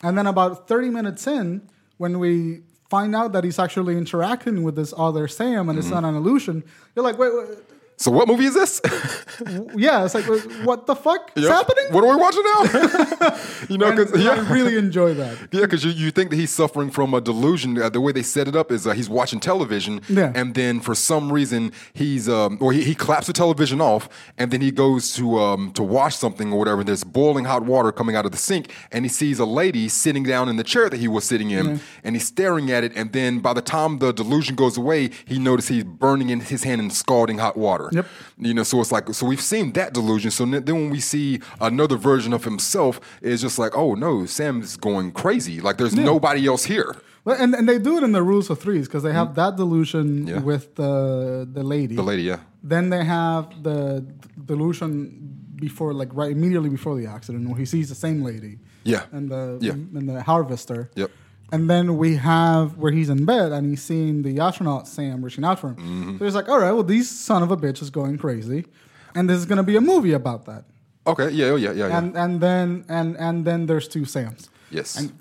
And then about 30 minutes in, when we find out that he's actually interacting with this other Sam and it's Mm-hmm. not an illusion, you're like, wait, wait So what movie is this? yeah, it's like what the fuck is Yep. happening? What are we watching now? you know, because I really enjoy that. Yeah, because you, you think that he's suffering from a delusion. Uh, the way they set it up is uh, he's watching television, Yeah. and then for some reason he's um, or he, he claps the television off, and then he goes to um, to wash something or whatever. There's boiling hot water coming out of the sink, and he sees a lady sitting down in the chair that he was sitting in, and he's staring at it. And then by the time the delusion goes away, he notices he's burning in his hand in scalding hot water. Yep. You know, so it's like so we've seen that delusion. So then when we see another version of himself, it's just like, oh no, Sam's going crazy. Like there's nobody else here. Well, and, and they do it in the rules of threes because they have mm. that delusion. Yeah. with the the lady. The lady, yeah, Then they have the delusion before, like right immediately before the accident, where he sees the same lady. Yeah. And the Yeah. and the harvester. Yep. And then we have where he's in bed and he's seeing the astronaut Sam reaching out for him. Mm-hmm. So he's like, all right, well, these son of a bitch is going crazy, and there's gonna be a movie about that. okay, yeah, oh, yeah, yeah, yeah. And and then and and then there's two Sams. yes, And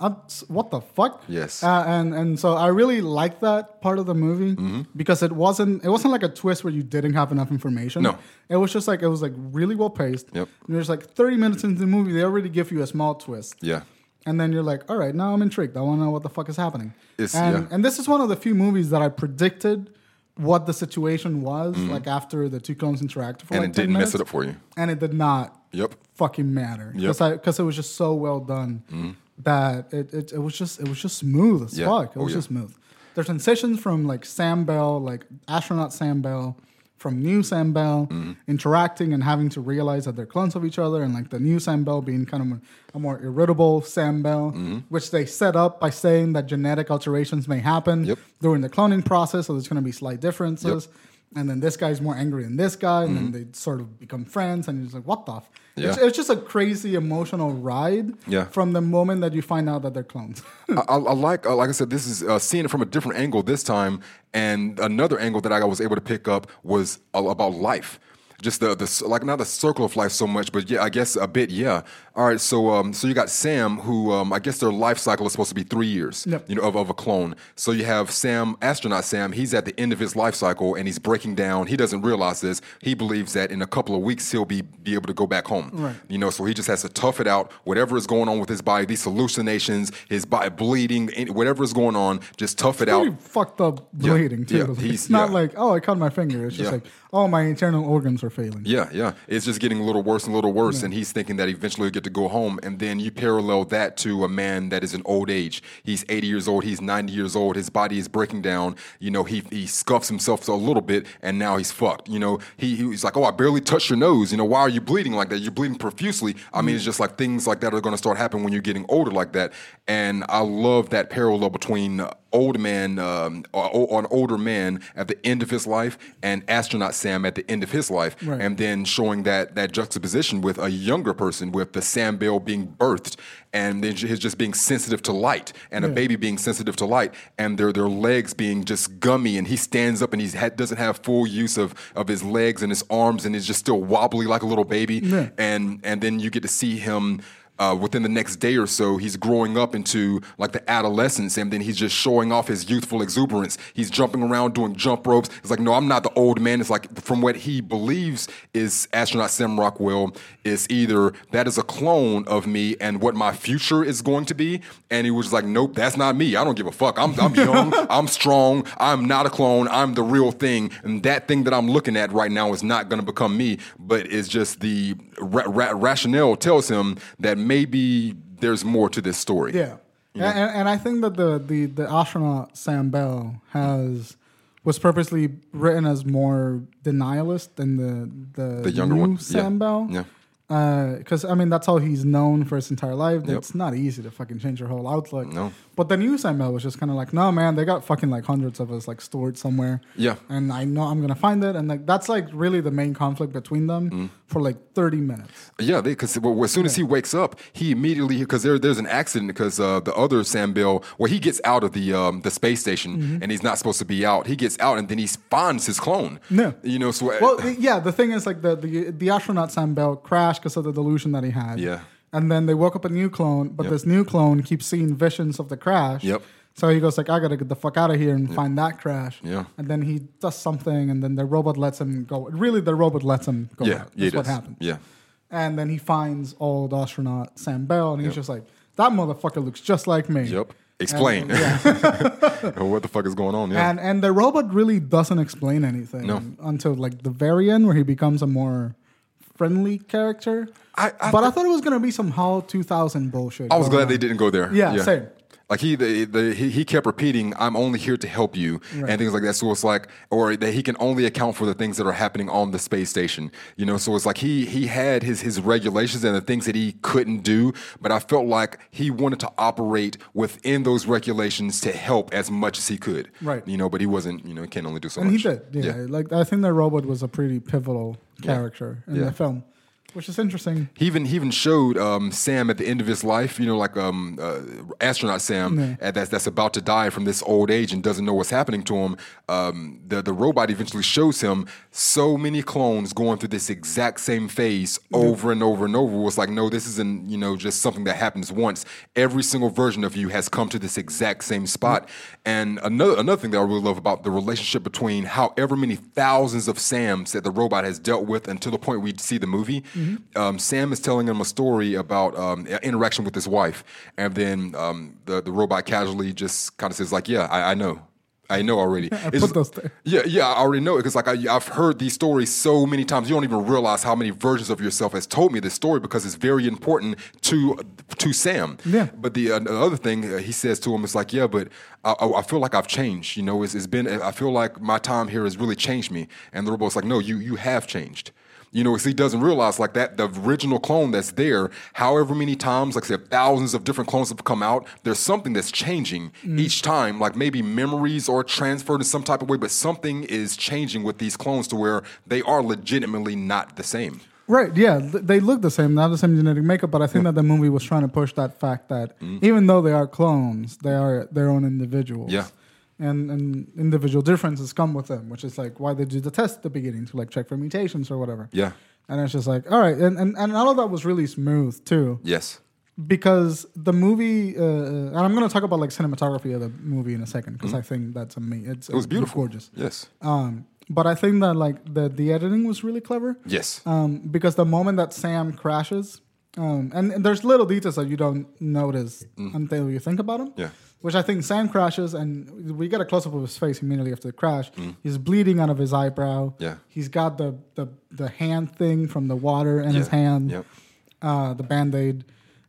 uh, what the fuck? Yes. Uh, and and so I really like that part of the movie Mm-hmm. because it wasn't it wasn't like a twist where you didn't have enough information. No. It was just like it was like really well paced. Yep. And there's like 30 minutes into the movie, they already give you a small twist. yeah, And then you're like, all right, now I'm intrigued. I want to know what the fuck is happening. It's- and yeah. and this is one of the few movies that I predicted what the situation was like after the two clones interacted for Mm-hmm. and like it 10 didn't minutes, mess it up for you. and it did not Yep. fucking matter Yep. because because it was just so well done that it, it, it was just it was just smooth as Yeah. fuck. It Oh, was yeah. just smooth. There's transitions from like Sam Bell, like astronaut Sam Bell, from new Sam Bell Mm-hmm. interacting and having to realize that they're clones of each other, and like the new Sam Bell being kind of a, a more irritable Sam Bell, Mm-hmm. which they set up by saying that genetic alterations may happen Yep. during the cloning process, so there's going to be slight differences. And then this guy's more angry than this guy, and then they sort of become friends, and he's like, "What the?" F-? It's. Yeah. it's just a crazy emotional ride. Yeah. From the moment that you find out that they're clones. I, I like, uh, like I said, this is uh, seeing it from a different angle this time, and another angle that I was able to pick up was about life. Just the, the like not the circle of life so much, but yeah, I guess a bit. Yeah. All right. So um, so you got Sam, who um, I guess their life cycle is supposed to be three years. Yep. You know, of, of a clone. So you have Sam, astronaut Sam. He's at the end of his life cycle, and he's breaking down. He doesn't realize this. He believes that in a couple of weeks he'll be be able to go back home. Right. You know, so he just has to tough it out. Whatever is going on with his body, these hallucinations, his body bleeding, whatever is going on, just tough it out. Fucked up Yeah, bleeding too. yeah, Like, he's- it's not yeah. like, oh, I cut my finger. It's just Yeah. like, oh, my internal organs are failing. Yeah, yeah. It's just getting a little worse and a little worse, and he's thinking that eventually he'll get to go home. And then you parallel that to a man that is in old age. He's 80 years old, he's 90 years old, his body is breaking down. You know, he, he scuffs himself a little bit, and now he's fucked. You know, he, he's like, oh, I barely touched your nose. You know, why are you bleeding like that? You're bleeding profusely. I mean, it's just like things like that are going to start happening when you're getting older like that. And I love that parallel between uh, old man, um, or, or an older man at the end of his life, and astronaut Sam at the end of his life, Right. and then showing that that juxtaposition with a younger person, with the Sam Bell being birthed, and then his just being sensitive to light, and a baby being sensitive to light, and their their legs being just gummy, and he stands up and he doesn't have full use of of his legs and his arms, and is just still wobbly like a little baby, Yeah. and and then you get to see him uh, within the next day or so, he's growing up into like the adolescence, and then he's just showing off his youthful exuberance. He's jumping around doing jump ropes. It's like, no, I'm not the old man. It's like from what he believes is astronaut Sam Rockwell is either that is a clone of me and what my future is going to be, and he was like, nope, that's not me. I don't give a fuck. I'm, I'm young. I'm strong. I'm not a clone. I'm the real thing, and that thing that I'm looking at right now is not going to become me, but it's just the ra- ra- rationale tells him that maybe there's more to this story. Yeah. And, and I think that the, the, the astronaut Sam Bell has was purposely written as more denialist than the the, The younger new one. Sam yeah. Bell. Yeah. Because I mean that's how he's known for his entire life. Yep. It's not easy to fucking change your whole outlook. No. But the new Sam Bell was just kind of like, no man, they got fucking like hundreds of us like stored somewhere. Yeah. And I know I'm gonna find it, and like that's like really the main conflict between them Mm. for like 30 minutes. Yeah, because well, as soon as he wakes up, he immediately because there there's an accident because uh, the other Sam Bell, well, he gets out of the um, the space station Mm-hmm. and he's not supposed to be out. He gets out and then he finds his clone. Yeah. you know. So Well, yeah, the thing is like the the, the astronaut Sam Bell crashed because of the delusion that he had. Yeah. And then they woke up a new clone, but Yep. this new clone keeps seeing visions of the crash. Yep. So he goes like, I gotta get the fuck out of here and find that crash. Yeah. And then he does something, and then the robot lets him go. Really, the robot lets him go. Yeah, out. That's what happens. Yeah, And then he finds old astronaut Sam Bell, and he's just like, that motherfucker looks just like me. yep. Explain. And, yeah. what the fuck is going on? Yeah, and and the robot really doesn't explain anything No. until like the very end, where he becomes a more friendly character. I- I but I thought it was gonna be some HAL 2000 bullshit. I was glad they didn't go there. Yeah, same. Like he, the, the, he, he kept repeating, "I'm only here to help you," and things like that. So it's like, or that he can only account for the things that are happening on the space station. You know, so it's like he he had his his regulations and the things that he couldn't do, but I felt like he wanted to operate within those regulations to help as much as he could. Right. You know, but he wasn't. You know, he can only do so And he much. did. Yeah. Like I think the robot was a pretty pivotal character in the film, which is interesting. He even he even showed um, Sam at the end of his life, you know, like um, uh, astronaut Sam Yeah. uh, that's that's about to die from this old age and doesn't know what's happening to him. Um, the the robot eventually shows him so many clones going through this exact same phase over and over and over. It was like, no, this isn't you know just something that happens once. Every single version of you has come to this exact same spot. And another another thing that I really love about the relationship between however many thousands of Sams that the robot has dealt with until the point we see the movie. Um, Sam is telling him a story about um, interaction with his wife, and then um, the the robot casually just kind of says like, "Yeah, I, I know." I know already. I put those there. Yeah, yeah, I already know it because like I, I've heard these stories so many times. You don't even realize how many versions of yourself has told me this story because it's very important to to Sam. Yeah. But the, uh, the other thing uh, he says to him is like, yeah, but I, I I feel like I've changed. You know, it's, it's been. I feel like my time here has really changed me. And the robot's like, no, you you have changed. You know, 'cause he doesn't realize like that the original clone that's there, however many times, like I said, thousands of different clones have come out. There's something that's changing mm. each time, like maybe memories are transferred in some type of way, but something is changing with these clones to where they are legitimately not the same. Right. Yeah. They look the same, not the same genetic makeup, but I think mm. that the movie was trying to push that fact that mm. even though they are clones, they are their own individuals. Yeah. And, and individual differences come with them, which is like why they do the test at the beginning to like check for mutations or whatever. Yeah. And it's just like, all right. And, and, and all of that was really smooth too. Yes. because the movie, uh, and I'm going to talk about like cinematography of the movie in a second because I think that's amazing. It's Mm-hmm. It was beautiful. gorgeous. Yes. Um, but I think that like the the editing was really clever. Yes. Um, because the moment that Sam crashes, um, and, and there's little details that you don't notice until you think about them. Mm. Yeah. Which I think Sam crashes, and we get a close up of his face immediately after the crash. Mm. He's bleeding out of his eyebrow. Yeah. He's got the the, the hand thing from the water in his hand Yep. uh, the band aid,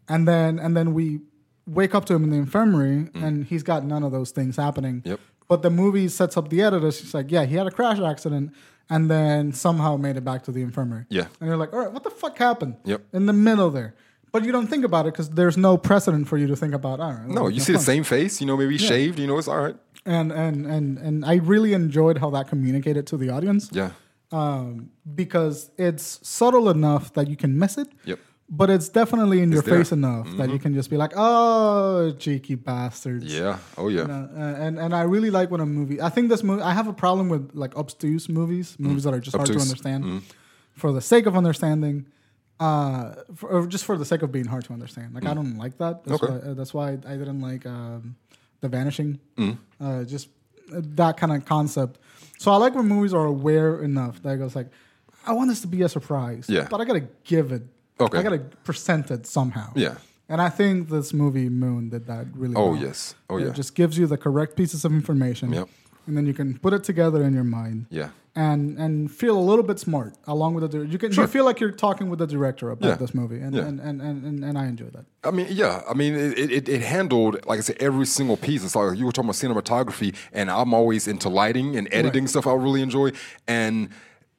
and then and then we wake up to him in the infirmary, and he's got none of those things happening. Mm. Yep. But the movie sets up the editors. She's like, yeah, he had a crash accident, and then somehow made it back to the infirmary. Yeah. And you're like, all right, what the fuck happened? Yep. In the middle there. But you don't think about it because there's no precedent for you to think about. All right. No, you see the same face, you know, maybe shaved, you know, it's all right. And and and and I really enjoyed how that communicated to the audience. Yeah. Um, because it's subtle enough that you can miss it. Yep. But it's definitely in your there. Mm-hmm. face enough that you can just be like, "Oh, cheeky bastards!" Yeah. Oh, yeah. You know, and and I really like when a movie. I think this movie. I have a problem with like obtuse movies, movies that are just hard to Mm. Obtuse. Mm-hmm. understand, for the sake of understanding, uh, for, just for the sake of being hard to understand. Like I don't like that. That's Mm. Okay. why. Uh, that's why I didn't like um, the Vanishing. Mm. Uh, just uh, that kind of concept. So I like when movies are aware enough that it goes like, I want this to be a surprise. Yeah. But I gotta give it. Okay. I gotta present it somehow. Yeah. And I think this movie Moon did that really Oh, well. yes. Oh, It yeah. just gives you the correct pieces of information. Yep. And then you can put it together in your mind. Yeah. And and feel a little bit smart along with the you can you feel like you're talking with the director about Yeah. this movie and, Yeah. and, and, and, and, I enjoy that. I mean, yeah. I mean, it, it, it handled, like I said, every single piece. It's like you were talking about cinematography, and I'm always into lighting and editing stuff I really enjoy. And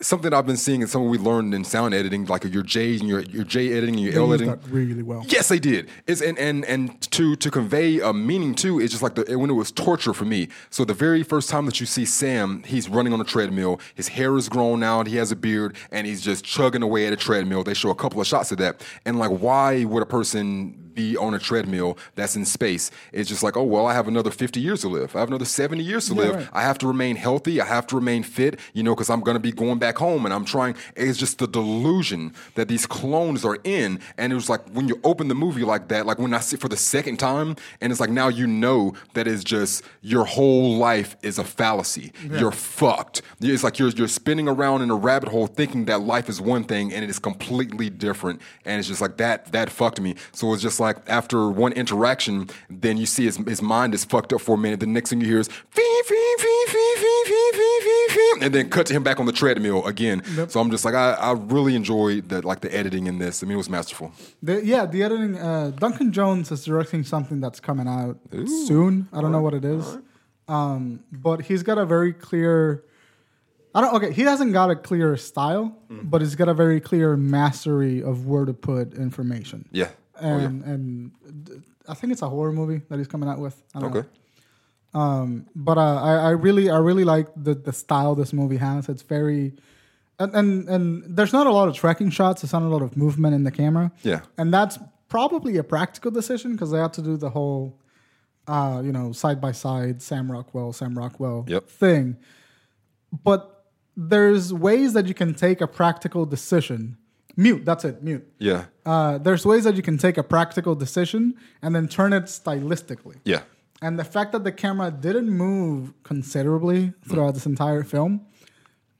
something I've been seeing and something we learned in sound editing, like your J and your, your J editing and your They L editing. really well. Yes, they did. It's and and and to to convey a meaning too. It's just like the when it was torture for me. So the very first time that you see Sam, he's running on a treadmill. His hair is grown out. He has a beard, and he's just chugging away at a treadmill. They show a couple of shots of that, and like, why would a person be on a treadmill that's in space. It's just like, oh well, I have another 50 years to live. I have another 70 years to live. right. I have to remain healthy. I have to remain fit, you know, because I'm going to be going back home and I'm trying. It's just the delusion that these clones are in. And it was like when you open the movie like that, like when I see for the second time, and it's like now you know that it's just your whole life is a fallacy. You're fucked. It's like you're, you're spinning around in a rabbit hole thinking that life is one thing and it is completely different. And it's just like that, that fucked me. So it's just like after one interaction, then you see his, his mind is fucked up for a minute. The next thing you hear is, fee, fee, fee, fee, fee, fee, fee, fee, fee, and then cut to him back on the treadmill again. So I'm just like, I, I really enjoyed the, like the editing in this. I mean, it was masterful. The, yeah, the editing. Uh, Duncan Jones is directing something that's coming out soon. I don't know what it is, um, but he's got a very clear. I don't. Okay, he hasn't got a clear style, Mm. but he's got a very clear mastery of where to put information. Yeah. Oh, yeah. and and I think it's a horror movie that he's coming out with. I don't know. Um, but uh, I, I really, I really like the the style this movie has. It's very, and, and and there's not a lot of tracking shots. There's not a lot of movement in the camera. Yeah. and that's probably a practical decision because they had to do the whole, uh, you know, side by side Sam Rockwell, Sam Rockwell Yep. thing. But there's ways that you can take a practical decision. Mute. That's it. Mute. Yeah. Uh, there's ways that you can take a practical decision and then turn it stylistically. Yeah. And the fact that the camera didn't move considerably throughout this entire film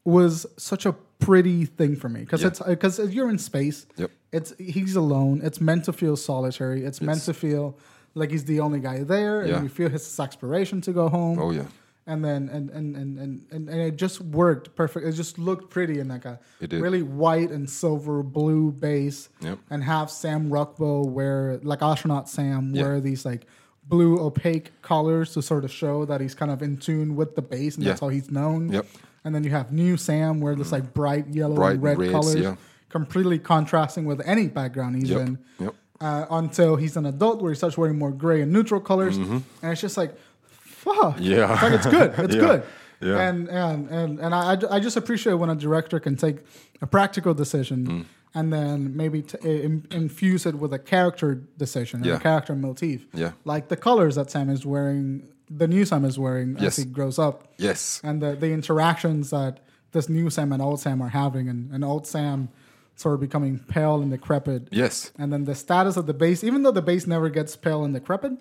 was such a pretty thing for me because Yeah. it's uh, because you're in space. Yep. It's he's alone. It's meant to feel solitary. It's meant to feel like he's the only guy there, Yeah. and you feel his aspiration to go home. Oh, yeah. And then and and, and, and, and and it just worked perfect. It just looked pretty in like a It did. really white and silver blue base. Yep. And have Sam Rockwell wear like astronaut Sam Yeah. wear these like blue opaque colors to sort of show that he's kind of in tune with the base and that's how he's known. Yep. And then you have new Sam wear this like bright yellow Bright and red reds, colors, yeah. completely contrasting with any background he's Yep. in. Yep. Uh, until he's an adult where he starts wearing more gray and neutral colors, and it's just like, fuck, Mm-hmm. Yeah. it's like it's good, it's Yeah. good, Yeah. and and and and I, I I just appreciate when a director can take a practical decision Mm. And then maybe t- in, infuse it with a character decision Yeah. a character motif, Yeah. like the colors that Sam is wearing, the new Sam is wearing Yes. as he grows up, Yes. and the, the interactions that this new Sam and old Sam are having, and, and old Sam sort of becoming pale and decrepit. Yes. And then the status of the base, even though the base never gets pale and decrepit,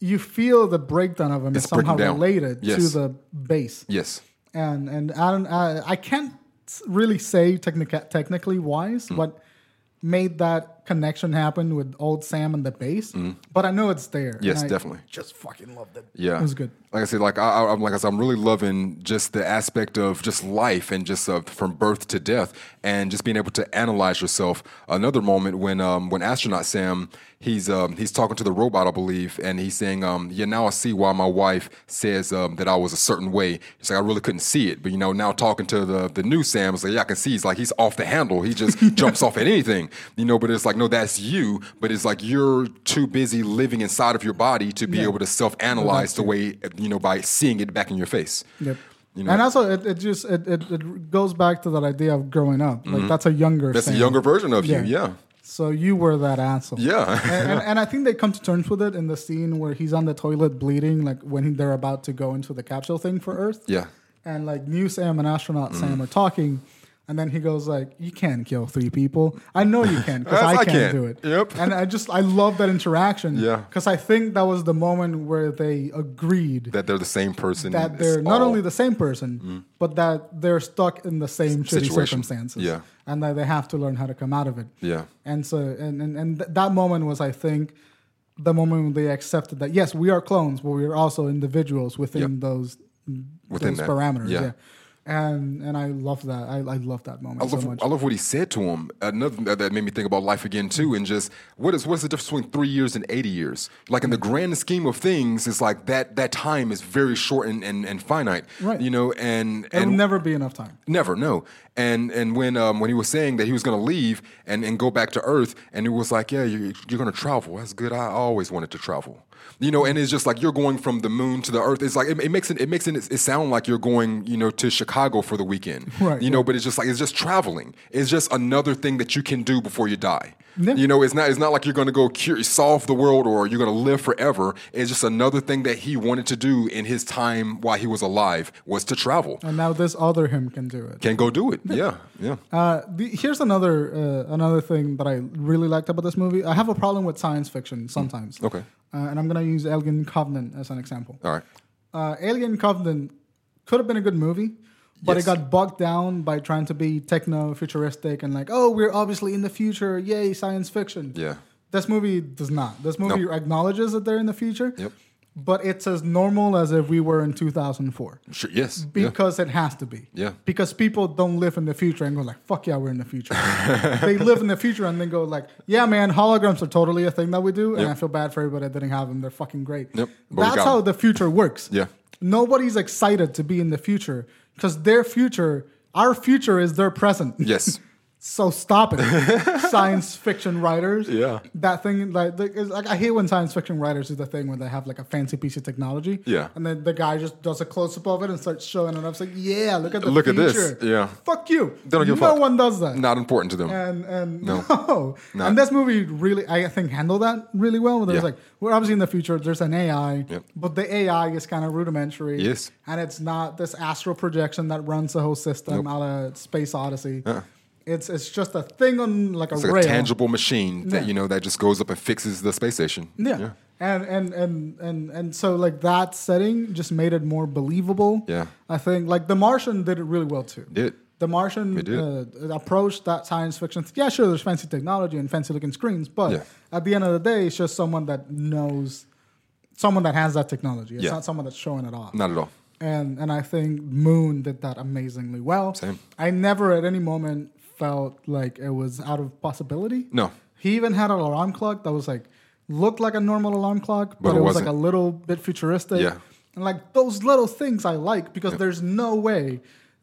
you feel the breakdown of him Mm-hmm. It's is somehow related to the base. Yes. And and I don't, I, I can't really say technica- technically wise Mm. what made that connection happen with old Sam and the base, but I know it's there. Mm. Yes, definitely. Just fucking loved it. Yeah, it was good. Like I said, like I, I'm like I said, I'm really loving just the aspect of just life and just uh, from birth to death, and just being able to analyze yourself. Another moment when um, when astronaut Sam he's um, he's talking to the robot, I believe, and he's saying, um, "Yeah, now I see why my wife says um, that I was a certain way." He's like, "I really couldn't see it, but you know, now talking to the the new Sam, it's like, yeah, I can see. He's like, he's off the handle. He just jumps off at anything, you know. But it's like, no, that's you. But it's like you're too busy living inside of your body to be Yeah. able to self analyze the way you know by seeing it back in your face. Yep. You know? and also, it, it just it, it, it goes back to that idea of growing up. Like that's a younger. Mm-hmm. That's Sam. a younger version of Yeah. you. Yeah. So you were that asshole. Yeah. and, and, and I think they come to terms with it in the scene where he's on the toilet bleeding, like when they're about to go into the capsule thing for Earth. Yeah. And like new Sam and astronaut Sam are talking, and then he goes like, "You can't kill three people. I know you can because I I can't can. do it." Yep. And I just I love that interaction. Yeah. Because I think that was the moment where they agreed That they're the same person. that they're not all- Mm. only the same person, but that they're stuck in the same Situation. circumstances. Yeah. And that they have to learn how to come out of it. Yeah. And so, and, and, and th- that moment was, I think, the moment when they accepted that, yes, we are clones, but we are also individuals within Yep. those, Within those that. parameters. Yeah. Yeah. And and I love that. I, I love that moment I love, so much. I love what he said to him. Another that- that made me think about life again too, and just what is what's the difference between three years and eighty years? Like in the grand scheme of things, it's like that that time is very short and, and, and finite. Right. You know, and It'll and never be enough time. Never, no. And and when um, when he was saying that he was going to leave and, and go back to Earth, and it was like, yeah, you're, you're going to travel. That's good. I always wanted to travel. You know, and it's just like you're going from the moon to the earth. It's like it, it makes it it makes it, it sound like you're going, you know, to Chicago for the weekend. Right, You know, but it's just like it's just traveling. It's just another thing that you can do before you die. Yeah. You know, it's not it's not like you're going to go cure, solve the world or you're going to live forever. It's just another thing that he wanted to do in his time while he was alive was to travel. And now this other him can do it. Can go do it. Yeah, yeah. Uh, the, here's another uh, another thing that I really liked about this movie. I have a problem with science fiction sometimes. Okay. Uh, and I'm gonna use Alien Covenant as an example. All right. Uh, Alien Covenant could have been a good movie, but Yes. it got bogged down by trying to be techno futuristic and like, oh, we're obviously in the future. Yay, science fiction. Yeah. This movie does not. This movie Nope. acknowledges that they're in the future. Yep. But it's as normal as if we were in 2004 Sure. Yes. yeah. because it has to be. Yeah. Because people don't live in the future and go like, "Fuck yeah, we're in the future." they live in the future and then go like, "Yeah, man, holograms are totally a thing that we do," and Yep. I feel bad for everybody that didn't have them. They're fucking great. Yep. But That's how the future works. Yeah. Nobody's excited to be in the future because their future, our future, is their present. Yes. So stop it, science fiction writers. Yeah. that thing like, it's like I hate when science fiction writers do the thing where they have like a fancy piece of technology. Yeah. and then the guy just does a close up of it and starts showing it up. It's like, yeah, look at the Look at this. Yeah. fuck you. They don't give a no fuck. one does that. Not important to them. And and No. no, No. and this movie really, I think, handled that really well. Where there's Yeah. like, we're obviously in the future. There's an AI, Yep. but the AI is kind of rudimentary. Yes. and it's not this astral projection that runs the whole system, Nope. a la Space Odyssey. Uh-uh. It's it's just a thing on like a It's like rail. a tangible machine that Yeah. you know that just goes up and fixes the space station. Yeah. And, and and and and so like that setting just made it more believable. Yeah. I think like The Martian did it really well too. Did. The Martian uh, approached that science fiction. Yeah, sure, there's fancy technology and fancy looking screens, but Yeah. at the end of the day, it's just someone that knows, someone that has that technology. It's Yeah. not someone that's showing it off. Not at all. And and I think Moon did that amazingly well. Same. I never at any moment felt like it was out of possibility. No. He even had an alarm clock that was like looked like a normal alarm clock, but, But it, it was like a little bit futuristic. Yeah. And like those little things I like because there's no way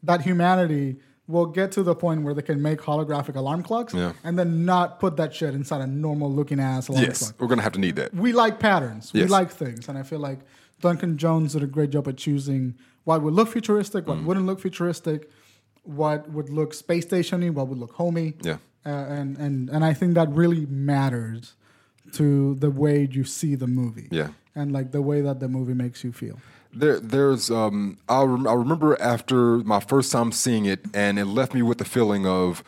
that humanity will get to the point where they can make holographic alarm clocks Yeah. and then not put that shit inside a normal looking ass alarm Yes, clock. we're gonna have to need that. We like patterns. Yes. We like things. And I feel like Duncan Jones did a great job at choosing what would look futuristic, Mm. what wouldn't look futuristic, what would look space stationy, what would look homey. Yeah. Uh, and, and, and I think that really matters to the way you see the movie. Yeah. And like the way that the movie makes you feel. There, there's. Um, I, rem- I remember after my first time seeing it, and it left me with the feeling of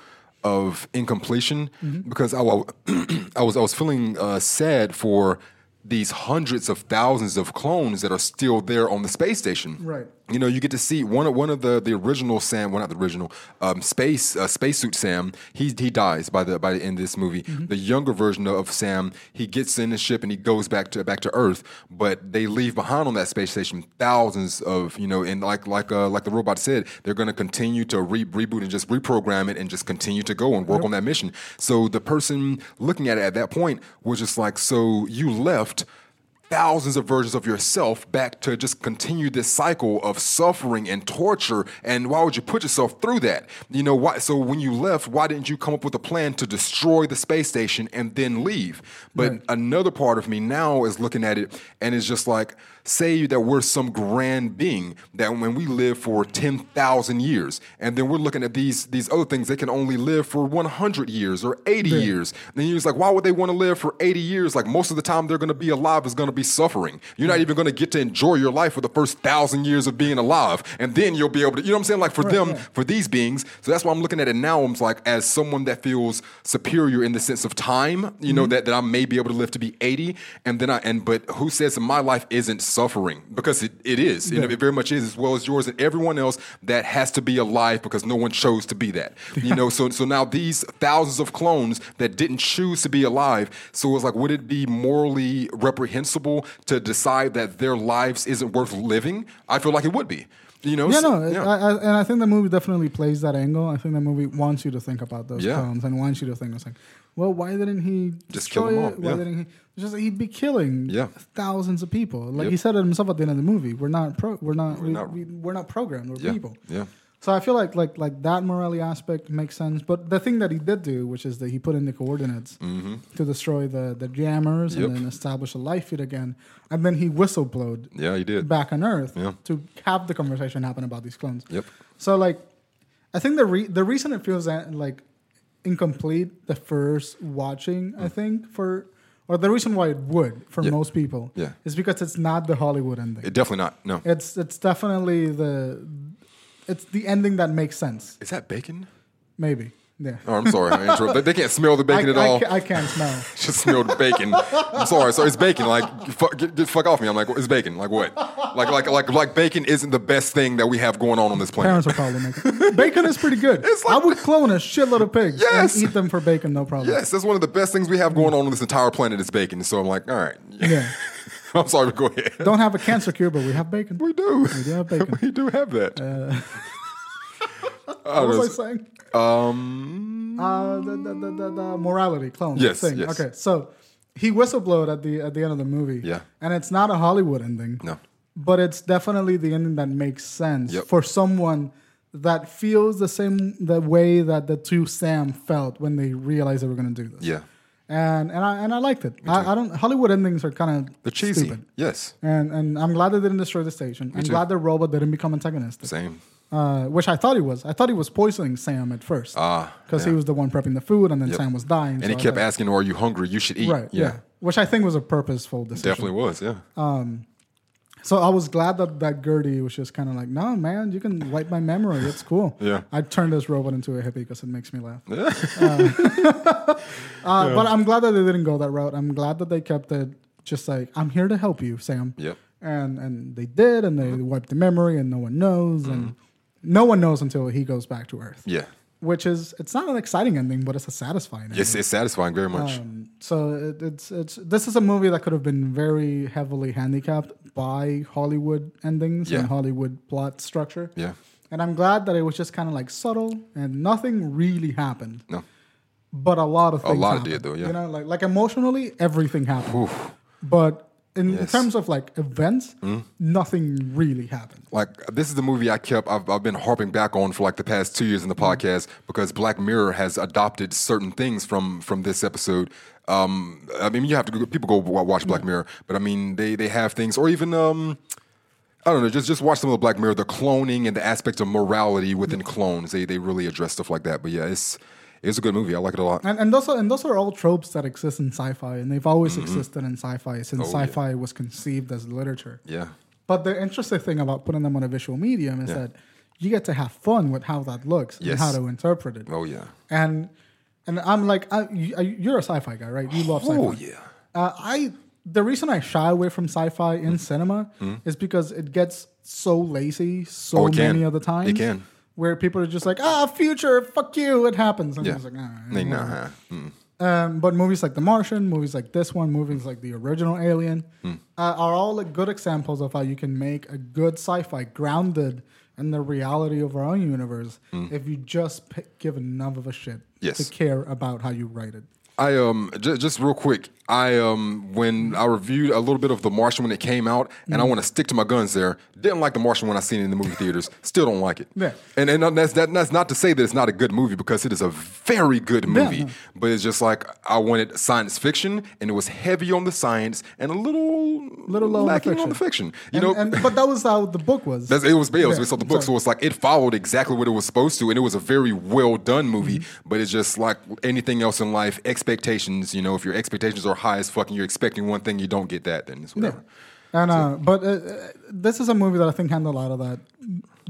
of incompletion because I, I was I was feeling uh, sad for these hundreds of thousands of clones that are still there on the space station. Right. You know, you get to see one of one of the the original Sam, well not the original um, space uh, spacesuit Sam. He he dies by the by the end of this movie. The younger version of Sam, he gets in the ship and he goes back to back to Earth, but they leave behind on that space station thousands of you know, and like like uh, like the robot said, they're going to continue to re- reboot and just reprogram it and just continue to go and work on that mission. So the person looking at it at that point was just like, so you left thousands of versions of yourself back to just continue this cycle of suffering and torture and why would you put yourself through that you know why so when you left why didn't you come up with a plan to destroy the space station and then leave but Right. another part of me now is looking at it and it's just like say that we're some grand being that when we live for 10,000 years and then we're looking at these these other things they can only live for 100 years or 80 years. Then you're just like why would they want to live for 80 years? Like most of the time they're going to be alive is going to be suffering. You're not even going to get to enjoy your life for the first thousand years of being alive and then you'll be able to you know what i'm saying? Like for them right. for these beings so that's why i'm looking at it now i'm like as someone that feels superior in the sense of time you know mm-hmm. that, that i may be able to live to be 80 and then i and but who says my life isn't suffering because it, it is you know, it very much is as well as yours and everyone else that has to be alive because no one chose to be that you know? So so now these thousands of clones that didn't choose to be alive so it's like would it be morally reprehensible to decide that their lives isn't worth living? I feel like it would be you know Yeah, so- no, I, I, and I think the movie definitely plays that angle. I think the movie wants you to think about those Yeah. and wants you to think, it's like, well, why didn't he Just kill them all, it? Why yeah. didn't he? Just he'd be killing Yeah. thousands of people. Like Yep. he said it himself at the end of the movie. We're not pro. We're not. we, not- we, we're not programmed. We're yeah people. yeah So I feel like like like that morality aspect makes sense. But the thing that he did do, which is that he put in the coordinates to destroy the the jammers Mm-hmm. Yep. and then establish a life feed again, and then he whistleblowed Yeah, he did. back on Earth Yeah. to have the conversation happen about these clones. Yep. So like, I think the re- the reason it feels that, like incomplete the first watching, I think for or the reason why it would for Mm. Yeah. most people, Yeah. is because it's not the Hollywood ending. It definitely not. No. it's it's definitely the it's the ending that makes sense. Is that bacon? Maybe, yeah. Oh, I'm sorry. I they, can't smell the bacon I, at all. I, ca- I can't smell. Just smelled bacon. I'm sorry. So it's bacon. Like, fuck, get, get fuck off me. I'm like, it's bacon. Like what? Like, like, like, like bacon isn't the best thing that we have going on on this planet. Parents are probably making bacon is pretty good. It's like- I would clone a shitload of pigs Yes. and eat them for bacon, no problem. Yes, that's one of the best things we have going on on this entire planet is bacon. So I'm like, all right. Yeah. I'm sorry. Go ahead. Don't have a cancer cure, but we have bacon. We do. We do have bacon. we do have that. What was I saying? um, Uh, the, the, the, the, the morality clone Yes, thing. yes. Okay, so he whistleblowed at the at the end of the movie. Yeah. and it's not a Hollywood ending. No. but it's definitely the ending that makes sense Yep. for someone that feels the same the way that the two Sam felt when they realized they were going to do this. yeah. And and I and I liked it. I, I don't Hollywood endings are kind of They're cheesy. Stupid. Yes. And and I'm glad they didn't destroy the station. I'm too. glad the robot didn't become antagonistic. Same. Uh, which I thought he was. I thought he was poisoning Sam at first. Ah, because he was the one prepping the food, and then Yep. Sam was dying. And so he kept asking, "Are you hungry? You should eat." right, yeah. Which I think was a purposeful decision. Definitely was. Yeah. So I was glad that that GERTY was just kind of like, no, man, you can wipe my memory. It's cool. Yeah. I turned this robot into a hippie because it makes me laugh. uh, uh, But I'm glad that they didn't go that route. I'm glad that they kept it just like, I'm here to help you, Sam. Yep. And and they did, and they Mm-hmm. wiped the memory, and no one knows, and no one knows until he goes back to Earth. Yeah. Which is, it's not an exciting ending, but it's a satisfying ending. It's, it's satisfying very much. Um, so it, it's it's this is a movie that could have been very heavily handicapped by Hollywood endings Yeah. and Hollywood plot structure. yeah. And I'm glad that it was just kind of like subtle and nothing really happened, No. but a lot of A lot happened. did, though, yeah. You know, like like emotionally, everything happened. Oof. But in, Yes. Mm. terms of like events, nothing really happened. Like this is the movie I kept. I've, I've been harping back on for like the past two years in the Mm-hmm. podcast because Black Mirror has adopted certain things from from this episode. Um, I mean, you have to people go watch Black Mirror, but I mean, they they have things, or even um, I don't know, just just watch some of the Black Mirror, the cloning and the aspects of morality within clones. They they really address stuff like that. But yeah, it's it's a good movie. I like it a lot. And, and those are and those are all tropes that exist in sci-fi, and they've always existed in sci-fi since Mm-hmm. Oh, sci-fi was conceived as literature. Yeah, But the interesting thing about putting them on a visual medium is Yeah. that you get to have fun with how that looks Yes. and how to interpret it. oh yeah, And and I'm like, I, you, you're a sci-fi guy, right? You love sci-fi. oh yeah. Uh, I the reason I shy away from sci-fi Mm-hmm. in cinema is because it gets so lazy so Oh, many of the times. It can. Where people are just like, ah, future, fuck you, it happens. And Yeah. it's like, ah, Nah, nah, huh. Mm. Um, but movies like The Martian, movies like this one, movies like the original Alien, Hmm. uh, are all like good examples of how you can make a good sci-fi grounded in the reality of our own universe if you just p- give enough of a shit. Yes. to care about how you write it. I um just, just real quick. I um when I reviewed a little bit of The Martian when it came out, and. I want to stick to my guns there. Didn't like The Martian when I seen it in the movie theaters. Still don't like it. Yeah. And and that's that, that's not to say that it's not a good movie because it is a very good movie. no. But it's just like I wanted science fiction, and it was heavy on the science and a little Little low on the lacking on the fiction. You And- know. and, but that was how the book was. That's, it was it was Yeah, based off the book, so- so it's like it followed exactly what it was supposed to, and it was a very well done movie. Mm-hmm. But it's just like anything else in life, expectations. You know, if your expectations are high as fucking, you're expecting one thing, you don't get that, then it's whatever. And uh, but uh, uh, this is a movie that I think handled a lot of that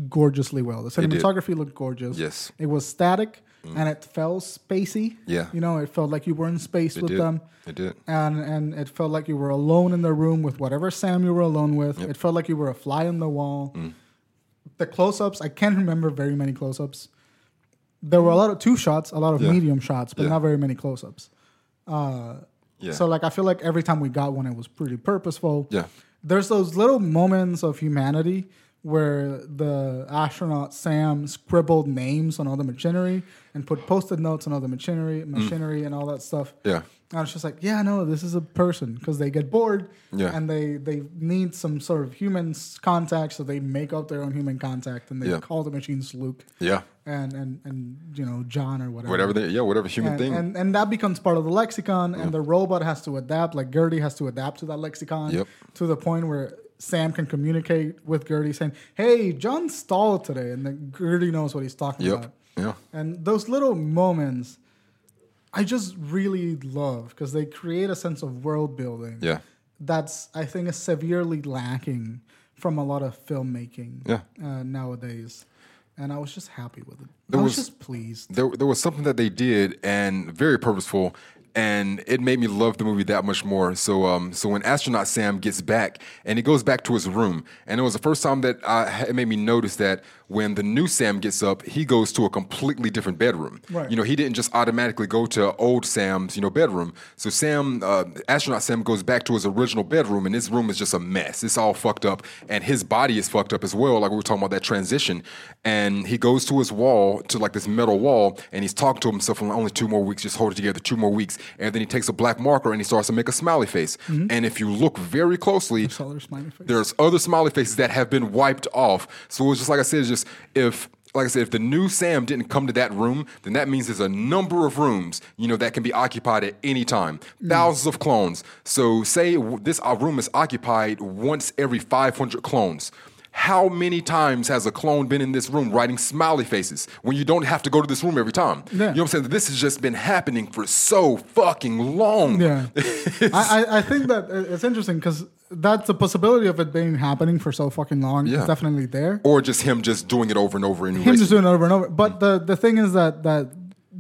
gorgeously well. The cinematography looked gorgeous. Yes. it was static and it felt spacey. Yeah. you know, it felt like you were in space It with did. them. It did. and and it felt like you were alone in the room with whatever Sam you were alone with. It felt like you were a fly on the wall. Mm. The close-ups, I can't remember very many close-ups. There were a lot of two shots, a lot of Yeah. medium shots, but Yeah. not very many close-ups. Yeah. So like I feel like every time we got one, it was pretty purposeful. Yeah. There's those little moments of humanity where the astronaut Sam scribbled names on all the machinery and put post-it notes on all the machinery, mm. machinery, and all that stuff. Yeah. And I was just like, yeah, no, this is a person because they get bored Yeah. and they they need some sort of human contact, so they make up their own human contact and they Yeah. call the machines Luke Yeah. and and and you know John or whatever. Whatever they, yeah, whatever human And, thing. and and that becomes part of the lexicon, and the robot has to adapt. Like GERTY has to adapt to that lexicon Yep. to the point where Sam can communicate with GERTY, saying, "Hey, John stalled today," and then GERTY knows what he's talking yep. about. Yeah. And those little moments, I just really love because they create a sense of world building. Yeah. that's I think is severely lacking from a lot of filmmaking. Yeah. uh, nowadays, and I was just happy with it. There I was, was- just pleased. there, there was something that they did and very purposeful and it made me love the movie that much more. So um so when astronaut sam gets back and he goes back to his room and it was the first time that I, it made me notice that when the new sam gets up he goes to a completely different bedroom. Right. you know he didn't just automatically go to old sam's you know bedroom. So sam uh, astronaut sam goes back to his original bedroom and his room is just a mess. It's all fucked up and his body is fucked up as well like we were talking about that transition. And he goes to his wall to like this metal wall and he's talking to himself only two more weeks just hold it together two more weeks. And then he takes a black marker and he starts to make a smiley face. And if you look very closely Color smiley face. there's other smiley faces that have been wiped off. So it's just like I said, it's just if like I said, if the new Sam didn't come to that room, then that means there's a number of rooms, you know, that can be occupied at any time. Thousands of clones. So say this uh, room is occupied once every 500 clones. How many times has a clone been in this room writing smiley faces when you don't have to go to this room every time? Yeah. You know what I'm saying? This has just been happening for so fucking long. Yeah, I, I think that it's interesting because that's the possibility of it being happening for so fucking long Yeah. is definitely there. Or just him just doing it over and over and Him just doing it over and over. But the the thing is that that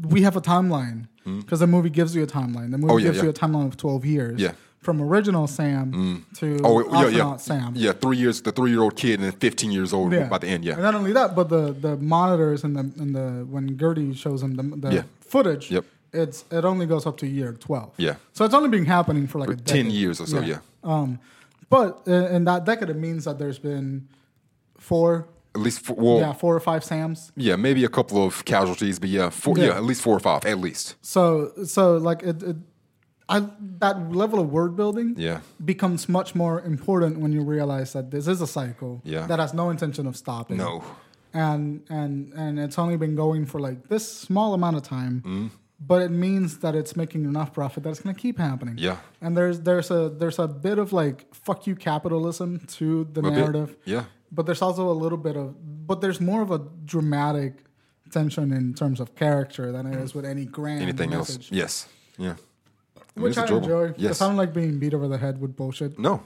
we have a timeline because the movie gives you a timeline. The movie Hmm. Oh, yeah, gives yeah. you a timeline of twelve years. Yeah. From original Sam to Oh yeah, yeah, Sam. yeah. Three years, the three-year-old kid, and then fifteen years old Yeah. by the end. Yeah, and not only that, but the the monitors and the and the when GERTY shows him the, the Yeah. footage, Yep. it's it only goes up to year twelve. Yeah. So it's only been happening for like a ten years or so. Yeah, Um, but uh, in that decade, it means that there's been four, at least four, well, yeah, yeah. four or five Sams. Yeah, maybe a couple of casualties, but yeah, four, Yeah. yeah. at least four or five, at least. So, so like it, it I that level of word building, Yeah. becomes much more important when you realize that this is a cycle Yeah. that has no intention of stopping. No, and and and it's only been going for like this small amount of time. Mm-hmm. But it means that it's making enough profit that it's going to keep happening. Yeah. and there's there's a there's a bit of like fuck you capitalism to the A bit. narrative. Yeah. but there's also a little bit of but there's more of a dramatic tension in terms of character than it is with any grand anything message. else? Yes, yeah. I mean, Which I enjoy. Yes. Yes. I don't like being beat over the head with bullshit. no.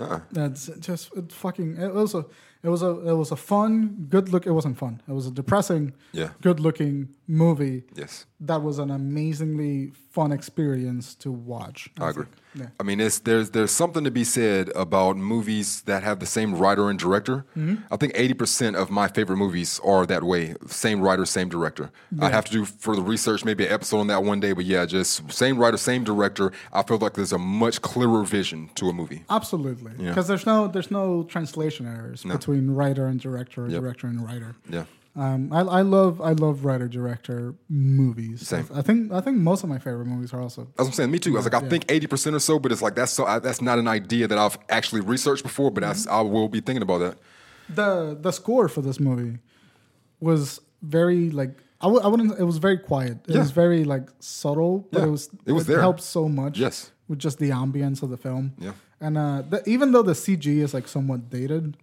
Uh-uh. That's just it fucking. It was a. It was a. It was a fun, good look. It wasn't fun. It was a depressing, Yeah. good looking movie. Yes. That was an amazingly fun experience to watch. I agree. Yeah. I mean, it's, there's there's something to be said about movies that have the same writer and director. Mm-hmm. I think 80% of my favorite movies are that way. Same writer, same director. I'd have to do further research maybe an episode on that one day, but yeah, just same writer, same director. I feel like there's a much clearer vision to a movie. Absolutely, Yeah. because there's no there's no translation errors between writer and director, or Yep. director and writer. Yeah. Um, I, I love I love writer director movies. Same. I think I think most of my favorite movies are also. That's what I'm saying. Me too. I was like, I Yeah. think 80% or so, but it's like that's so I, that's not an idea that I've actually researched before, but Mm-hmm. I will be thinking about that. the the score for this movie was very like I w- I wouldn't it was very quiet it Yeah. was very like subtle but Yeah. it was It was there. helped so much Yes. with just the ambience of the film Yeah. and uh the, even though the CG is like somewhat dated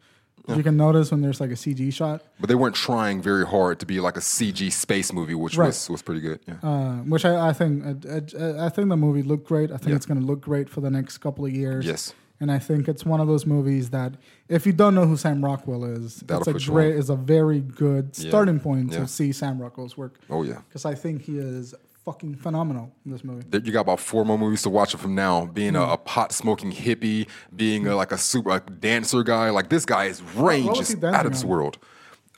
you can notice when there's like a CG shot But they weren't trying very hard to be like a CG space movie, which Right. was was pretty good. Yeah. uh, which I, I think I, I, I think the movie looked great I think Yeah. it's going to look great for the next couple of years Yes. and I think it's one of those movies that if you don't know who Sam Rockwell is, That'll it's a great is a very good Yeah. starting point Yeah. to see Sam Rockwell's work. Oh yeah. because I think he is fucking phenomenal in this movie. You got about four more movies to watch it from now. Being Hmm. a, a pot smoking hippie, being a, like a super a dancer guy. Like this guy's range is out of this on? world.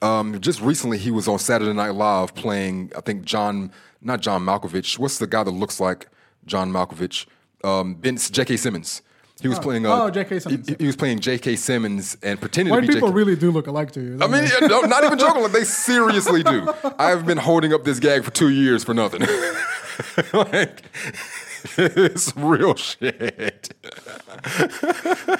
Um, just recently, he was on Saturday Night Live playing. I think John, not John Malkovich. What's the guy that looks like John Malkovich? Um, Ben J.K. Simmons. He was playing. Uh, oh, J.K. Simmons. He, he was playing J.K. Simmons and pretending White to be people J.K. really do look alike to you. I mean, no, not even joking. Like, they seriously do. I've been holding up this gag for two years for nothing. like, it's real shit.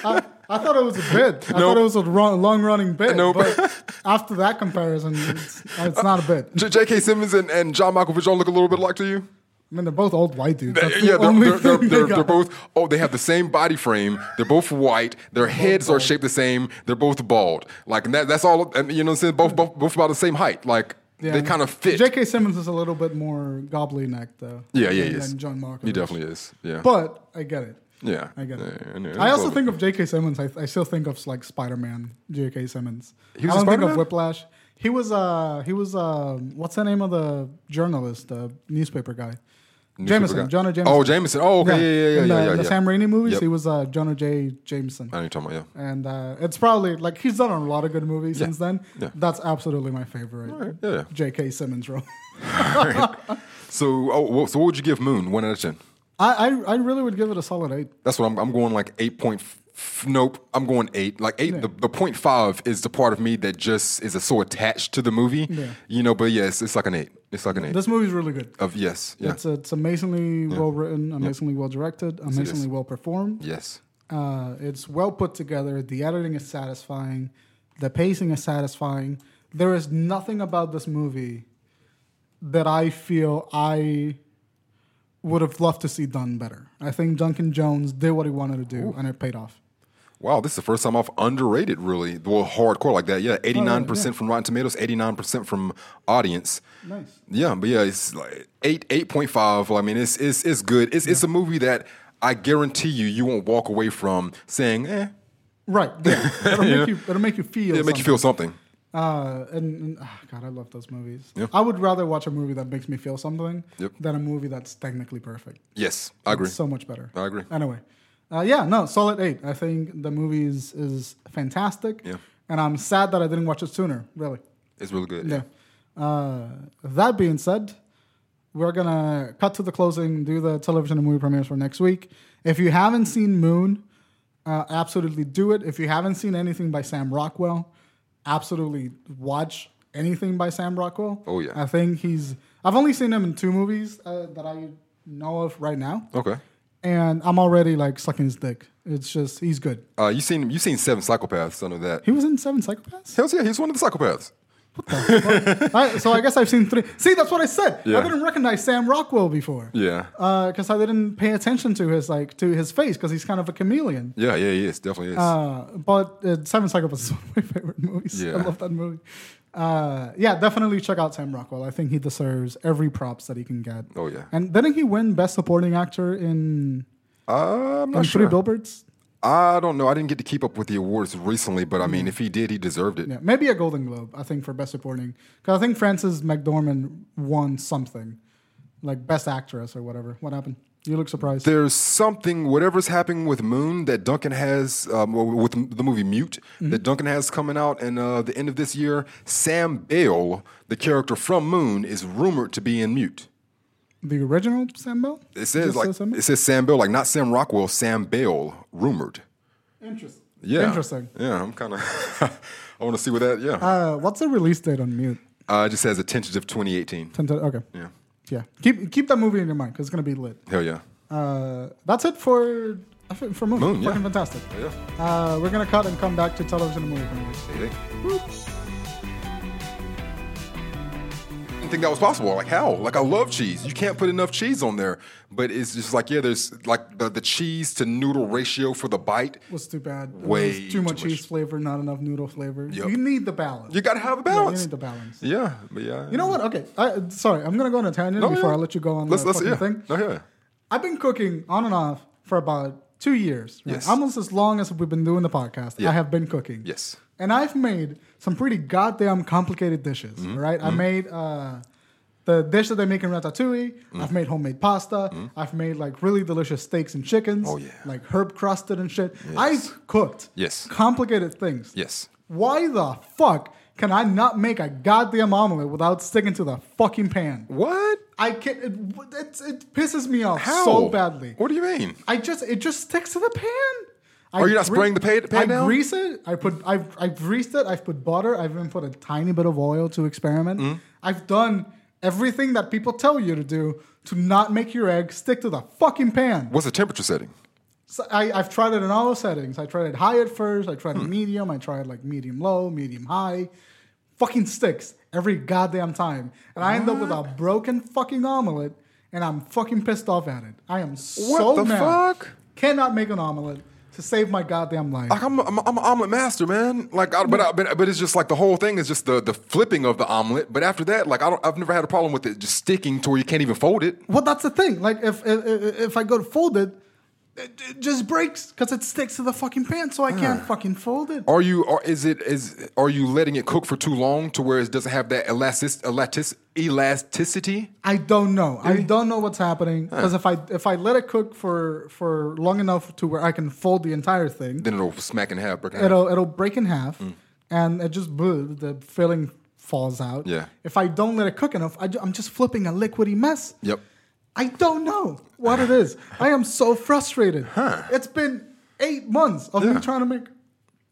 I, I thought it was a bit. I No. thought it was a long running bit. Nope. But after that comparison, it's, it's not a bit. J.K. Simmons and, and John Malkovich all look a little bit alike to you. I mean, they're both old white dudes. That's the yeah, they're, they're, they're, they they're, both. Oh, they have the same body frame. They're both white. Their heads are shaped the same. They're both bald. Like and that, that's all. And you know, what I'm saying both both both about the same height. Like Yeah. they kind of fit. J.K. Simmons is a little bit more gobbly necked, though. yeah, yeah, he is. John Malkovich. He definitely is. Yeah, But I get it. yeah. I get it. Yeah, yeah, I also think of J.K. Simmons. I, I still think of like Spider Man. J.K. Simmons. He was I don't think of Whiplash. He was uh he was uh what's the name of the journalist, the newspaper guy? Jameson. Jonah Jameson. Oh, Jameson. Oh, okay. Yeah, yeah, yeah, In yeah, the, yeah. the yeah. Sam Raimi movies, Yep. he was uh, Jonah J. Jameson. I know you're talking about. Yeah. And uh, it's probably like he's done a lot of good movies Yeah. since then. Yeah. That's absolutely my favorite Right, Yeah. J.K. Simmons role. So, oh, well, so what would you give Moon? One out of ten. I, I I really would give it a solid eight. That's what I'm. I'm going like eight point. F- nope, I'm going eight. Like eight. The, the point five is the part of me that just is so attached to the movie. Yeah. You know, but yes, it's like an eight. It's like an eight. This movie's really good. of yes, yeah, It's it's amazingly well written, amazingly well directed, amazingly well performed. yes, Uh, it's well put together. The editing is satisfying. The pacing is satisfying. There is nothing about this movie that I feel I would have loved to see done better. I think Duncan Jones did what he wanted to do, and it paid off. Wow, this is the first time I've underrated really. Well, hardcore like that. Yeah, eighty nine percent from Rotten Tomatoes, eighty nine percent from audience. Nice. Yeah, but yeah, it's like eight eight point five. I mean, it's it's it's good. It's it's a movie that I guarantee you you won't walk away from saying, eh. Right. Yeah. It'll make you. It'll make you feel. It'll make you feel something. Uh, and, and ah, God, I love those movies. Yeah. I would rather watch a movie that makes me feel something Yep. than a movie that's technically perfect. Yes, I agree. It's so much better. I agree. Anyway, uh, yeah, no, solid eight. I think the movie is, is fantastic. Yeah. And I'm sad that I didn't watch it sooner. Really. It's really good. Yeah. Uh, that being said, we're gonna cut to the closing, do the television and movie premieres for next week. If you haven't seen Moon, uh, absolutely do it. If you haven't seen anything by Sam Rockwell, absolutely watch anything by Sam Rockwell. Oh, yeah. I think he's. I've only seen him in two movies uh, that I know of right now, Okay. And I'm already like sucking his dick. It's just he's good. Uh, you seen you seen Seven Psychopaths? I know that. He was in Seven Psychopaths. Hell yeah, he's one of the psychopaths. I, so I guess I've seen three. See, that's what I said. Yeah. I didn't recognize Sam Rockwell before. Yeah. because I didn't pay attention to his like to his face because he's kind of a chameleon. Yeah, yeah, he is. Definitely is. Uh, but uh, Seven Psychopaths is one of my favorite movies. Yeah. I love that movie. Uh, yeah, definitely check out Sam Rockwell. I think he deserves every props that he can get. oh yeah. And didn't he win Best Supporting Actor in, Uh, I'm in not Three sure. Billboards? I don't know. I didn't get to keep up with the awards recently, but I mean, if he did, he deserved it. Yeah, maybe a Golden Globe. I think for Best Supporting because I think Frances McDormand won something, like Best Actress or whatever. What happened? You look surprised. There's something, whatever's happening with Moon that Duncan has, um, with the movie Mute, Mm-hmm. that Duncan has coming out in uh, the end of this year. Sam Bale, the character from Moon, is rumored to be in Mute. the original Sam Bale? It says Just like says Sam it says Sam Bale, like not Sam Rockwell, Sam Bale, rumored. Interesting. Yeah, Interesting. Yeah, I'm kind of. I want to see what that. Yeah, Uh, what's the release date on Mute? uh, it just says a tentative 2018. Ten to- Okay. Yeah, Yeah. Keep keep that movie in your mind because it's gonna be lit. hell yeah, Uh, that's it for for Moon. Moon, yeah. Fucking fantastic. yeah. Uh, we're gonna cut and come back to television and movie. Think that was possible. Like how? Like I love cheese. You can't put enough cheese on there, but it's just like yeah, there's like the, the cheese to noodle ratio for the bite. Was too bad. Way too too much much. cheese flavor, not enough noodle flavor. Yep. You need the balance. You got to have a Yeah, balance. you need the balance. Yeah, but yeah. You know what? Okay. I, sorry, I'm gonna go on a tangent No, before yeah. I let you go on Let's the let's fucking yeah. thing. No, yeah. I've been cooking on and off for about two years. right? Yes. Almost as long as we've been doing the podcast. Yeah. I have been cooking. Yes. And I've made some pretty goddamn complicated dishes. Mm-hmm. Right? I made uh, the dish that they make in Ratatouille. Mm-hmm. I've made homemade pasta. I've made like really delicious steaks and chickens. Oh, yeah. Like herb crusted and shit. I've cooked. Yes. Complicated things. Yes. Why the fuck can I not make a goddamn omelet without sticking to the fucking pan? What? I can't. It, it, it pisses me off How? so badly. What do you mean? I just it just sticks to the pan. Are you not spraying the pan- pan I down? grease it. I put. I've I've greased it. I've put butter. I've even put a tiny bit of oil to experiment. Mm-hmm. I've done everything that people tell you to do to not make your egg stick to the fucking pan. What's the temperature setting? So I, I've tried it in all settings. I tried it high at first. I Hmm. tried it medium. I tried like medium low, medium high. Fucking sticks every goddamn time, and I end up with a broken fucking omelet, and I'm fucking pissed off at it. I am so What the mad. fuck? Cannot make an omelet to save my goddamn life. Like I'm, I'm, I'm an omelet master, man. Like, I, but, I, but but it's just like the whole thing is just the the flipping of the omelet. But after that, like I don't, I've never had a problem with it just sticking to where you can't even fold it. Well, that's the thing. Like if if, if I go to fold it, it, just breaks because it sticks to the fucking pan, so I can't fucking fold it. Are you, or is it, is are you letting it cook for too long to where it doesn't have that elastic, elastic, elasticity? I don't know. I don't know what's happening because if I if I let it cook for for long enough to where I can fold the entire thing, Then it'll smack in half. break in half. it'll it'll break in half, Mm. and it just bleh, the filling falls out. Yeah. If I don't let it cook enough, I, am just flipping a liquidy mess. Yep. I don't know what it is. I am so frustrated. It's been eight months of me trying to make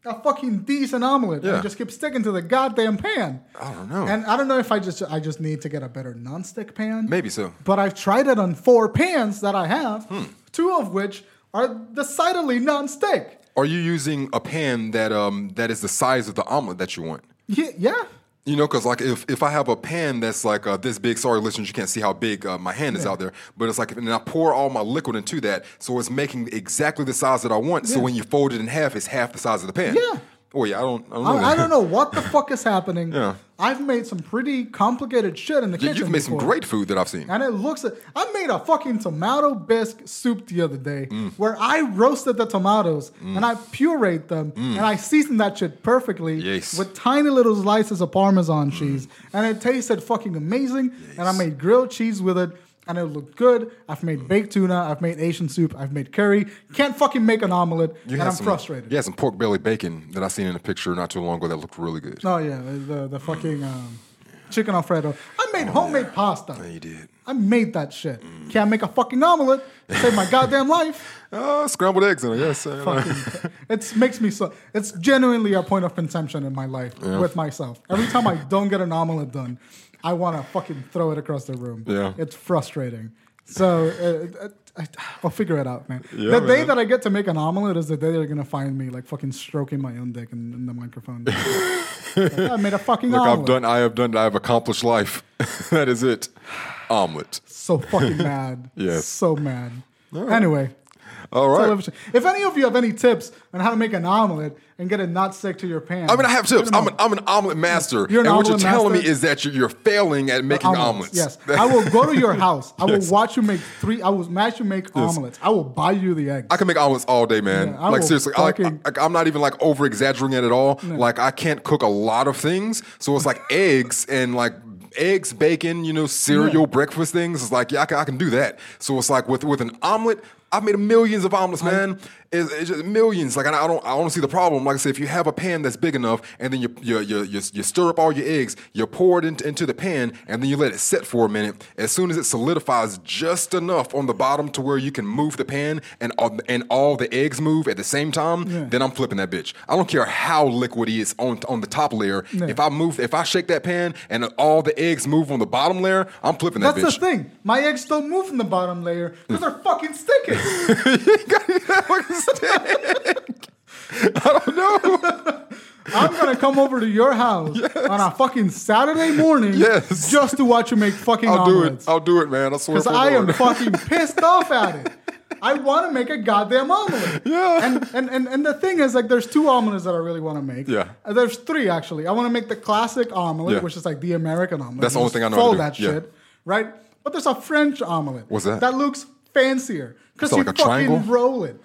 a fucking decent omelet Yeah. and just keep sticking to the goddamn pan. I don't know. And I don't know if I just I just need to get a better nonstick pan. Maybe so. But I've tried it on four pans that I have, Hmm. two of which are decidedly nonstick. Are you using a pan that um that is the size of the omelet that you want? Yeah, yeah. You know, because like if, if I have a pan that's like uh, this big, sorry listeners, you can't see how big uh, my hand is out there, but it's like, and I pour all my liquid into that, so it's making exactly the size that I want. So when you fold it in half, it's half the size of the pan. Yeah. Oh yeah, I don't, I don't know. I, I don't know what the fuck is happening. Yeah. I've made some pretty complicated shit in the kitchen. You've made some great food that I've seen. And it looks. I made a fucking tomato bisque soup the other day Mm. where I roasted the tomatoes and I pureed them and I seasoned that shit perfectly Mm. Yes. with tiny little slices of Parmesan cheese. And it tasted fucking amazing. And I made grilled cheese with it and it looked good. I've made baked tuna. I've made Asian soup. I've made curry. Can't fucking make an omelet. You and I'm some, frustrated. You had some pork belly bacon that I seen in a picture not too long ago that looked really good. Oh, yeah. The, the fucking um, chicken Alfredo. I made homemade pasta. Yeah, you did. I made that shit. Can't make a fucking omelet. to Save my goddamn life. Uh, scrambled eggs in it, yes. it makes me so. It's genuinely a point of contention in my life with myself. Every time I don't get an omelet done, I want to fucking throw it across the room. Yeah. it's frustrating. So uh, I, I'll figure it out, man. Yeah, the day that I get to make an omelet is the day they're gonna find me like fucking stroking my own dick in, in the microphone. Like, I made a fucking Look, omelet. I've done, I have done, I have accomplished life. that is it. Omelet. so fucking mad. Yes. so mad. Anyway. All right. If any of you have any tips on how to make an omelet and get it not stick to your pan, I mean, I have tips. I'm an, I'm an omelet master. You're an and what you're telling master? me is that you're, you're failing at making omelets. Yes, I will go to your house. I will Yes. watch you make three. I will match you make omelets. I will buy you the eggs. I can make omelets all day, man. Yeah, like seriously, fucking- I, am not even like over exaggerating it at all. Like I can't cook a lot of things, so it's like eggs and like eggs, bacon, you know, cereal, Yeah. breakfast things. It's like yeah, I can, I can do that. So it's like with with an omelet. I've made millions of omelets, man. It's, it's just millions. Like I I don't, I don't see the problem. Like I said, if you have a pan that's big enough, and then you you you, you, you stir up all your eggs, you pour it into, into the pan, and then you let it sit for a minute. As soon as it solidifies just enough on the bottom to where you can move the pan and all, and all the eggs move at the same time, then I'm flipping that bitch. I don't care how liquidy it's on on the top layer. If I move, if I shake that pan and all the eggs move on the bottom layer, I'm flipping that That's bitch. That's the thing. My eggs don't move from the bottom layer because mm. they're fucking sticking. I don't know. I'm gonna come over to your house on a fucking Saturday morning Yes. just to watch you make fucking I'll do omelets. it. I'll do it, man. I swear. Because I am fucking pissed off at it. I want to make a goddamn omelet. Yeah. And, and and and the thing is, like, there's two omelets that I really want to make. Yeah. Uh, there's three actually. I want to make the classic omelet, Yeah. which is like the American omelet. That's the only thing I know how to Fold do. that Yeah. shit, right? But there's a French omelet. What's that? That looks fancier because So you like a fucking roll it.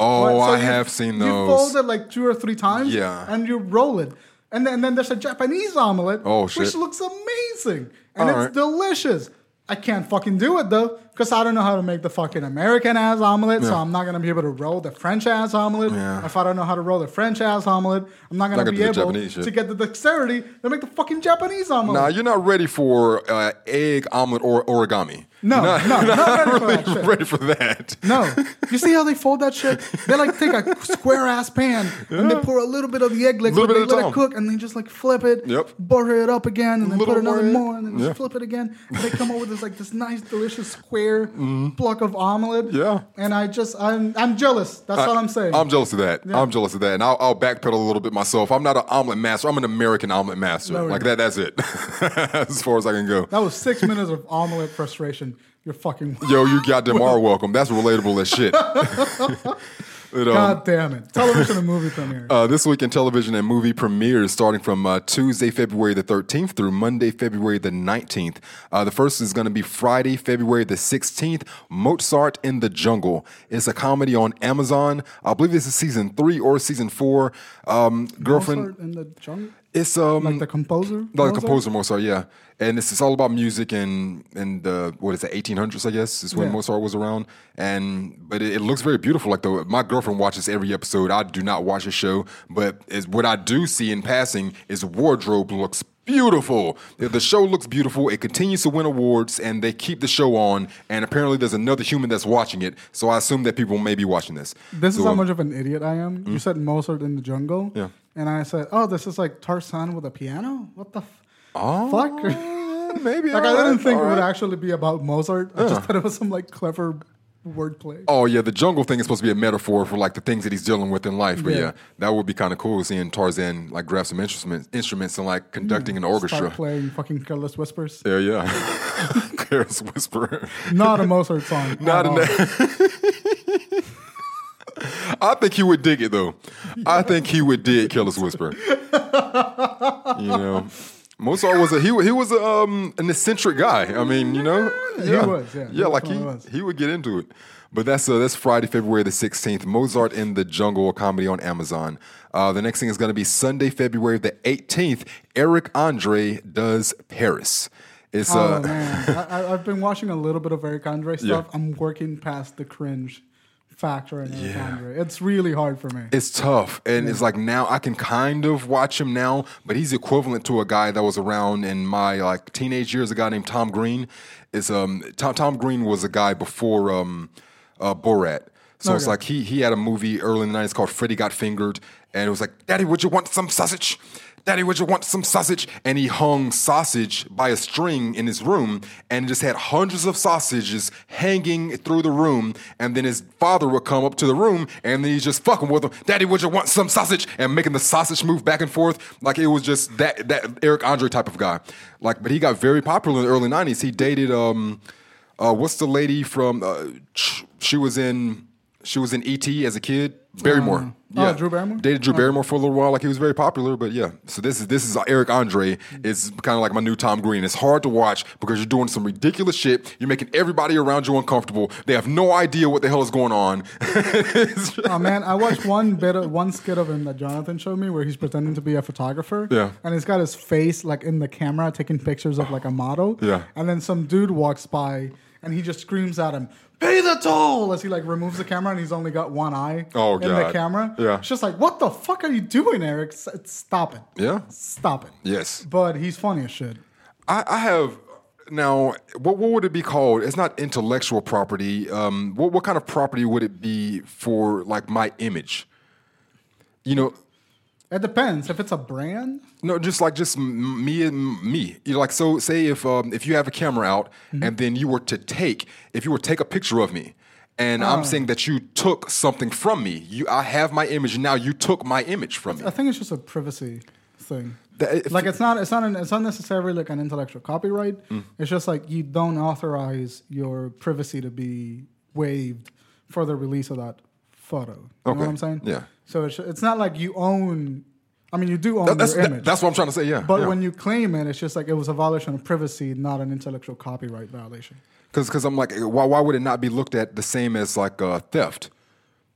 Oh? So I you- have seen those. You fold it like two or three times. Yeah. And you roll it. And then, and then there's a Japanese omelet, Oh, shit. which looks amazing. And All it's right. delicious. I can't fucking do it though, because I don't know how to make the fucking American ass omelet, so I'm not gonna be able to roll the French ass omelet. Yeah. If I don't know how to roll the French ass omelet, I'm not gonna Not gonna be able to get the dexterity to make the fucking Japanese omelet. Nah, you're not ready for uh, egg omelet or origami. No, Not- no, not ready for really that shit. ready for that. No, you see how they fold that shit? They like take a square ass pan and they pour a little bit of the egg liquid, they let it cook, and they just like flip it, Yep. butter it up again, and then put another more and then Yeah. just flip it again. And they come up with this like this nice, delicious square block of omelet. Yeah. and I just I'm I'm jealous. That's all I'm saying. I'm jealous of that. I'm jealous of that, and I'll, I'll backpedal a little bit myself. I'm not an omelet master. I'm an American omelet master. No, like that. That's it. as far as I can go. that was six minutes of omelet frustration. You're fucking. Yo, you goddamn are welcome. That's relatable as shit. But, um, God damn it! Television and movie premieres. Uh, this week in television and movie premieres starting from uh, Tuesday, February the 13th through Monday, February the 19th. Uh, the first is going to be Friday, February the 16th, Mozart in the Jungle. It's a comedy on Amazon. I believe this is season three or season four. Um, girlfriend, Mozart in the jungle, it's um, like the composer. the Mozart? composer Mozart, yeah, and it's, it's all about music and and the what is it, 1800s, I guess, is when Yeah. Mozart was around. And but it, it looks very beautiful. Like the my girlfriend watches every episode. I do not watch the show, but what I do see in passing is wardrobe looks beautiful. The show looks beautiful. It continues to win awards, and they keep the show on. And apparently, there's another human that's watching it. So I assume that people may be watching this. This So, is how much of an idiot I am. You said Mozart in the jungle. Yeah. And I said, oh, this is like Tarzan with a piano? What the f- Oh, fuck? maybe. like, I didn't right, think it would actually be about Mozart. I just thought it was some like clever wordplay. Oh yeah, the jungle thing is supposed to be a metaphor for like the things that he's dealing with in life. But yeah, Yeah. that would be kind of cool seeing Tarzan like grab some instruments, instruments and like conducting hmm. an Start orchestra. playing fucking Careless Whispers. Yeah, yeah. Careless whisper. Not a Mozart song. Not that. I think he would dig it though. I think he would dig Careless Whisper. You know. Mozart was a he. He was a, um, an eccentric guy. I mean, you know, He was, yeah. Yeah. Like he he would get into it. But that's uh, that's Friday, February the sixteenth. Mozart in the Jungle, a comedy on Amazon. Uh, the next thing is going to be Sunday, February the eighteenth. Eric Andre does Paris. It's Oh uh, man, I, I- I've been watching a little bit of Eric Andre stuff. I'm working past the cringe factor in Eric Yeah. Andre. It's really hard for me. It's tough, and it's like now I can kind of watch him now, but he's equivalent to a guy that was around in my like teenage years. A guy named Tom Green. It's um Tom Tom Green was a guy before um uh, Borat. So it's like he he had a movie early in the nineties called Freddy Got Fingered, and it was like, Daddy, would you want some sausage? Daddy, would you want some sausage? And he hung sausage by a string in his room, and just had hundreds of sausages hanging through the room. And then his father would come up to the room, and then he's just fucking with him. Daddy, would you want some sausage? And making the sausage move back and forth, like it was just that that Eric Andre type of guy. Like, but he got very popular in the early '90s. He dated um, uh, what's the lady from? Uh, she was in she was in ET as a kid. Barrymore. Um, oh, Drew Barrymore? Dated Drew oh. Barrymore for a little while. Like he was very popular, but yeah. So this is this is uh, Eric Andre. It's kind of like my new Tom Green. It's hard to watch because you're doing some ridiculous shit. You're making everybody around you uncomfortable. They have no idea what the hell is going on. Oh man, I watched one bit of one skit of him that Jonathan showed me where he's pretending to be a photographer. Yeah. And he's got his face like in the camera taking pictures of like a model. Yeah. And then some dude walks by and he just screams at him, Pay the toll as he like removes the camera and he's only got one eye Oh, in the camera. Yeah. It's just like, what the fuck are you doing, Eric? Stop it. yeah. Stop it. Yes. But he's funny as shit. I, I have now. What what would it be called? It's not intellectual property. Um, what what kind of property would it be for like my image? You know, It depends. If it's a brand, no, just like just m- me and me. You know, like so. Say if um, if you have a camera out and then you were to take if you were to take a picture of me. And I'm saying that you took something from me. You, I have my image, and now you took my image from me. I think it's just a privacy thing. That- like it's not it's not an, it's not necessarily like an intellectual copyright. Mm. It's just like you don't authorize your privacy to be waived for the release of that photo. You know Okay. what I'm saying? Yeah. So it's it's not like you own. I mean, you do own That- that's your that- image. that's what I'm trying to say. Yeah, but yeah. when you claim it, it's just like it was a violation of privacy, not an intellectual copyright violation. because I'm like, why why would it not be looked at the same as like uh, theft?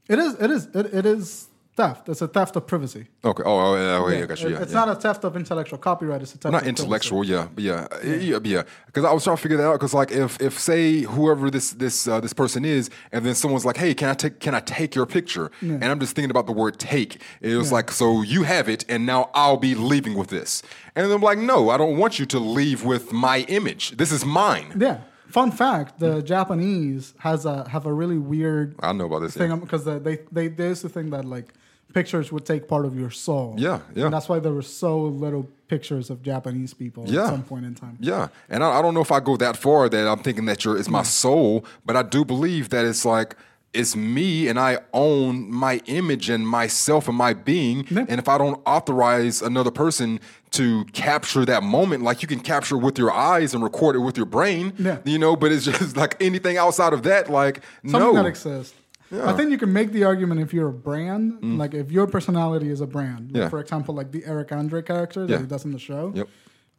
It is. It is. It, it is theft. It's a theft of privacy. Okay. Oh, oh, yeah, okay, I got you. It- Yeah, it's yeah. not a theft of intellectual copyright. It's a theft. not intellectual, yeah, yeah, yeah, yeah. Because I was trying to figure that out. Because like, if if say whoever this this uh, this person is, and then someone's like, "Hey, can I take can I take your picture?" And I'm just thinking about the word "take." It was like, so you have it, and now I'll be leaving with this. And I'm like, no, I don't want you to leave with my image. This is mine. Yeah, Fun fact: the Japanese has a have a really weird I know about this. thing because they, they they they used to think that like pictures would take part of your soul. Yeah, yeah. And that's why there were so little pictures of Japanese people Yeah. at some point in time. Yeah, and I, I don't know if I go that far that I'm thinking that you're it's my hmm. soul, but I do believe that it's like it's me and I own my image and myself and my being. Yeah. And if I don't authorize another person to capture that moment, like you can capture with your eyes and record it with your brain, Yeah. you know, but it's just like anything outside of that, like Something no. that exists. I think you can make the argument if you're a brand, like if your personality is a brand. Like Mm. Yeah. For example, like the Eric Andre character that Yeah. he does in the show. Yep.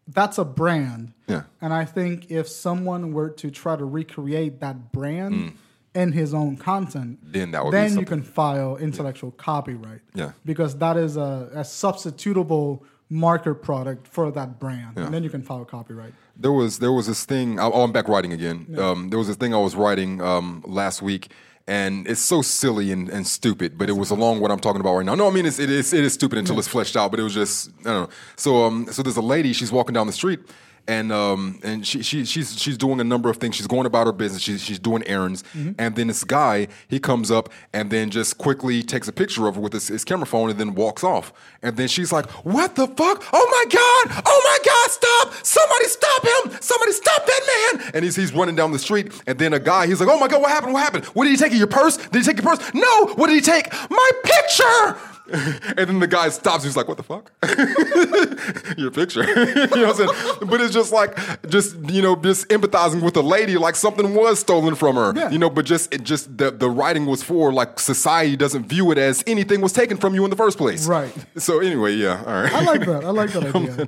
That's a brand. Yeah. And I think if someone were to try to recreate that brand in his own content, Mm. Then that would be then you can file intellectual copyright. Yeah. Because that is a, a substitutable marker product for that brand. And then you can file copyright. There was there was this thing. Oh, I'm back writing again. Um, there was this thing I was writing um, last week, and it's so silly and, and stupid, but it was along what I'm talking about right now. No, I mean it's, it is it is stupid until it's fleshed out, but it was just I don't know. So um, so there's a lady. She's walking down the street. And um and she, she she's she's doing a number of things. She's going about her business. She's she's doing errands. And then this guy he comes up and then just quickly takes a picture of her with his, his camera phone and then walks off. And then she's like, "What the fuck? Oh my god! Oh my god! Stop! Somebody stop him! Somebody stop that man!" And he's he's running down the street. And then a guy he's like, "Oh my god! What happened? What happened? What did he take? Your purse? Did he take your purse? No! What did he take? My picture!" and then the guy stops. He's like, "What the fuck? Your picture?" you know what I'm saying? But it's just like, just you know, just empathizing with the lady, like something was stolen from her. Yeah. You know, but just it just the the writing was for like society doesn't view it as anything was taken from you in the first place. Right. So anyway, yeah. All right. I like that. I like that idea.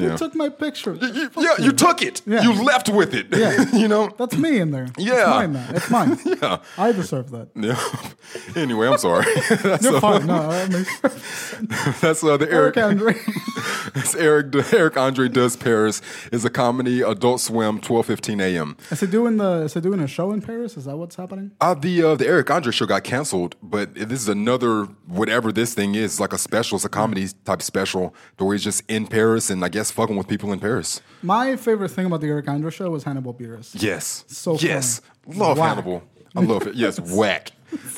Yeah. You took my picture. You- yeah, you took it. Yeah. You left with it. Yeah. you know. That's me in there. Yeah. It's mine now. It's mine. Yeah. I deserve that. Yeah. anyway, I'm sorry. that's You're uh, fine. No, that makes that's uh, the Eric. Eric Andre. It's Eric Eric Andre Does Paris is a comedy, Adult Swim, 12:15 a.m. Is he doing the? Is he doing a show in Paris? Is that what's happening? Uh, the uh, the Eric Andre show got canceled, but this is another whatever this thing is, like a special, it's a comedy type special, where he's just in Paris and I guess fucking with people in Paris. My favorite thing about the Eric Andre show was Hannibal Buress. Yes, So yes, funny. love Whack. Hannibal. I love it. Yes, whack.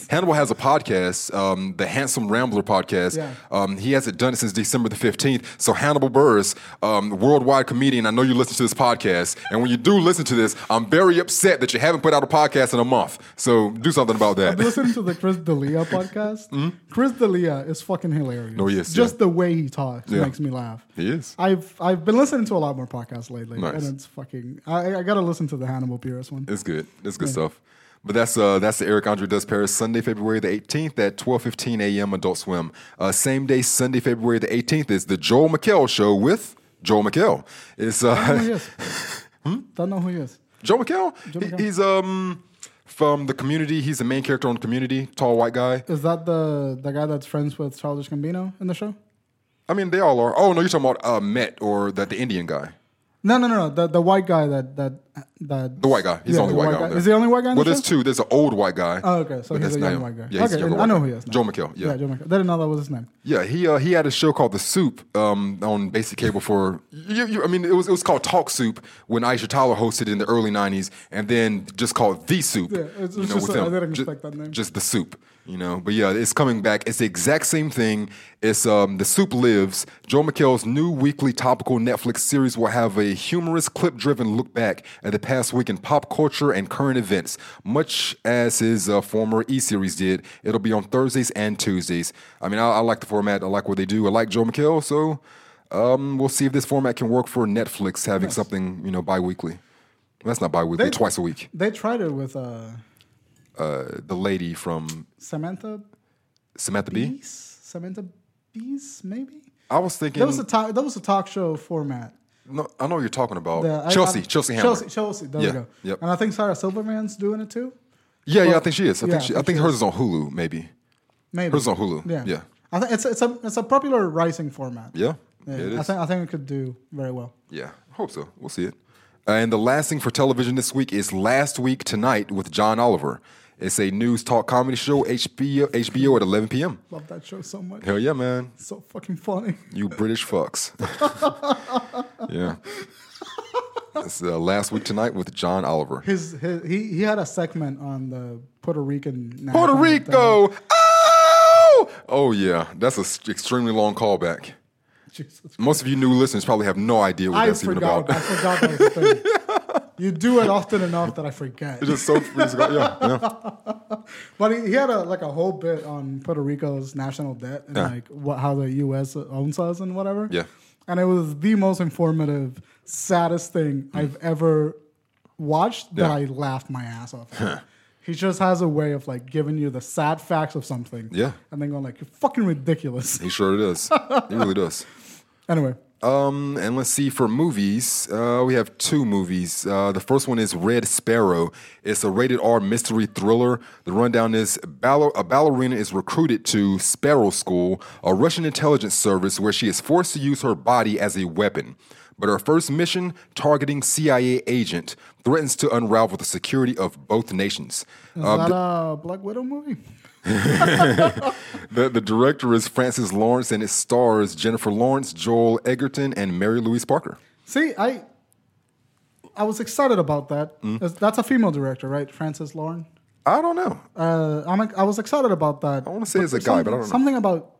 Hannibal has a podcast, um, the Handsome Rambler podcast. Yeah. Um, he hasn't done it since December the 15th. So, Hannibal Buress, um, worldwide comedian, I know you listen to this podcast. And when you do listen to this, I'm very upset that you haven't put out a podcast in a month. So, do something about that. Listen to the Chris D'Elia podcast. Chris D'Elia is fucking hilarious. Mm-hmm. No, he is, Just yeah. the way he talks Yeah. makes me laugh. He is. I've I've been listening to a lot more podcasts lately, Nice. and it's fucking. I, I got to listen to the Hannibal Buress one. It's good. It's good stuff. But that's uh, that's the Eric Andre Does Paris Sunday, February the 18th at 12:15 a.m. Adult Swim. Uh, same day, Sunday, February the 18th is the Joel McHale show with Joel McHale. It's I don't know who he uh, is. Don't know who he is. Joel McHale. Joel He- McHale. he's um from the Community. He's the main character on the Community. Tall white guy. Is that the the guy that's friends with Childish Gambino in the show? I mean, they all are. Oh no, you're talking about uh, Met or that the Indian guy. No, no, no, no. The the white guy that that that. The white guy. He's Yeah, the only the white, white guy. guy. on there. Is the only white guy in Well, the there's show? two. There's an old white guy. Oh, okay. So he's a young him. white guy. Yeah, okay, I know who he is. Now. Joe McHale. Yeah. Yeah, Joe McHale. Didn't know that was his name. Yeah, he uh, he had a show called The Soup um, on basic cable for. You, you, I mean, it was it was called Talk Soup when Aisha Tyler hosted it in the early '90s, and then just called The Soup. Yeah, it's- you know, just with a- I him. didn't expect that name. Just The Soup. You know, but yeah, it's coming back. It's the exact same thing. It's um, The Soup Lives. Joe McHale's new weekly topical Netflix series will have a humorous, clip-driven look back at the past week in pop culture and current events, much as his uh, former E series did. It'll be on Thursdays and Tuesdays. I mean, I, I like the format. I like what they do. I like Joe McHale, so um, we'll see if this format can work for Netflix, having something you know bi-weekly. That's not bi-weekly, twice a week. They tried it with uh, Uh, the lady from Samantha Samantha Bee. Bees. Samantha Bees, maybe. I was thinking. That was a talk, that was a talk show format. no, I know what you're talking about. The- Chelsea, I- Chelsea Handler. Chelsea, Chelsea. There Yeah, we go. yep. And I think Sarah Silverman's doing it too. Yeah, yeah, I think she is. I yeah, think she, I think hers is on Hulu, maybe. Maybe Hers is on Hulu. Yeah, yeah, I think it's it's a it's a popular rising format. yeah. Yeah, I think I think it could do very well. Yeah, I hope so. We'll see it. Uh, and the last thing for television this week is Last Week Tonight with John Oliver. It's a news talk comedy show, HBO, HBO at 11 p.m. Love that show so much. Hell yeah, man. So fucking funny. You British fucks. yeah. It's uh, last week tonight with John Oliver. His, his he he had a segment on the Puerto Rican. Puerto Rico. Oh, oh yeah, that's an extremely long callback. Most of you new listeners probably have no idea what I that's even about. I forgot that was a thing. You do it often enough that I forget. It's just so got- yeah, yeah. But he, he had a like a whole bit on Puerto Rico's national debt and Yeah. like what how the U.S. owns us and whatever. Yeah. and it was the most informative, saddest thing I've ever watched. That Mm. I laughed my ass off. he just has a way of like giving you the sad facts of something. Yeah. and then going like, "You're fucking ridiculous." He sure does. He really does. anyway, Um, and let's see for movies. Uh, we have two movies. Uh, the first one is Red Sparrow. It's a rated R mystery thriller. The rundown is baller- a ballerina is recruited to Sparrow School, a Russian intelligence service where she is forced to use her body as a weapon. But her first mission, targeting CIA agent, threatens to unravel the security of both nations. is Uh, that a Black Widow movie? the, the director is Francis Lawrence, and it stars Jennifer Lawrence, Joel Edgerton, and Mary Louise Parker. See, I I was excited about that. Mm. That's- a female director, right? Francis Lawrence. I don't know. Uh, I'm, I was excited about that. I wanna say it's a guy, but I something- don't know. Something about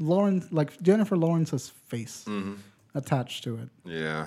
Lawrence, like Jennifer Lawrence's face Mm-hmm. attached to it. Yeah.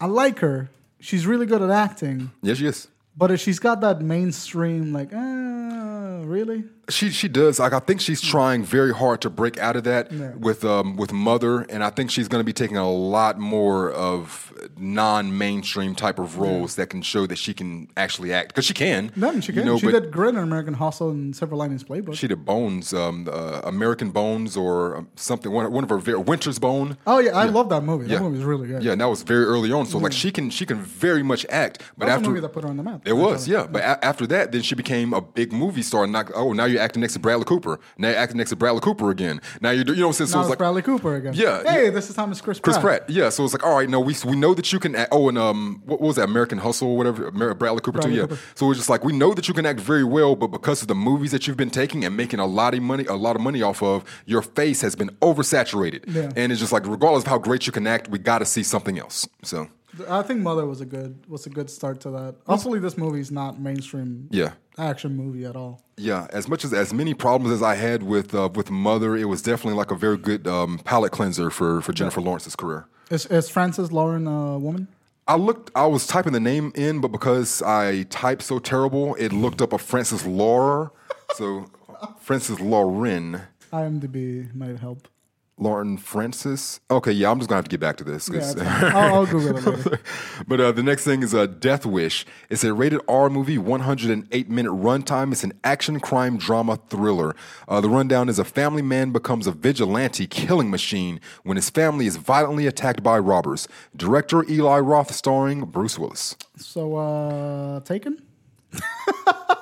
I like her. She's really good at acting, Yes, she is. but if she's got that mainstream, like, uh, really? She she does. Like I think she's trying very hard to break out of that Yeah. with um with Mother, and I think she's going to be taking a lot more of non-mainstream type of roles that can show that she can actually act because she can. Then she you can. know, she did great in American Hustle and Silver Linings Playbook. She did Bones, um, uh, American Bones, or um, something. One, one of her very, Winter's Bone. oh yeah, I love that movie. Yeah. That movie was really good. Yeah, and that was very early on. So like she can she can very much act, but after the movie that put her on the map. It was, yeah. But a- after that, then she became a big movie star. And Not, oh, now you're acting next to Bradley Cooper. Now you're acting next to Bradley Cooper again. Now you're, you know what I'm saying? So Now it's like Bradley Cooper again. Yeah, Hey, yeah. this is Thomas Chris Chris Pratt. Pratt. Yeah. So it's like, all right, no, we we know that you can. Act, oh, and um, what was that? American Hustle, or whatever. Bradley Cooper Bradley too. Yeah. Cooper. So it's just like we know that you can act very well, but because of the movies that you've been taking and making a lot of money, a lot of money off of, your face has been oversaturated. Yeah. And it's just like, regardless of how great you can act, we got to see something else. So I think Mother was a good was a good start to that. Hopefully, this movie's not mainstream yeah. action movie at all. Yeah, as much as as many problems as I had with uh, with Mother, it was definitely like a very good um, palate cleanser for for Jennifer Lawrence's career. Is, is Frances Lauren a woman? I looked, I was typing the name in, but because I typed so terrible, it looked up a Francis Laura. So Francis Lauren, IMDb might help. Lauren Francis. Okay, yeah, I'm just gonna have to get back to this. Yeah. I'll, I'll Google it later. but uh, the next thing is uh, Death Wish. It's a rated R movie, 108 minute runtime. It's an action crime drama thriller. Uh, the rundown is a family man becomes a vigilante killing machine when his family is violently attacked by robbers. Director Eli Roth, starring Bruce Willis. So, uh, Taken?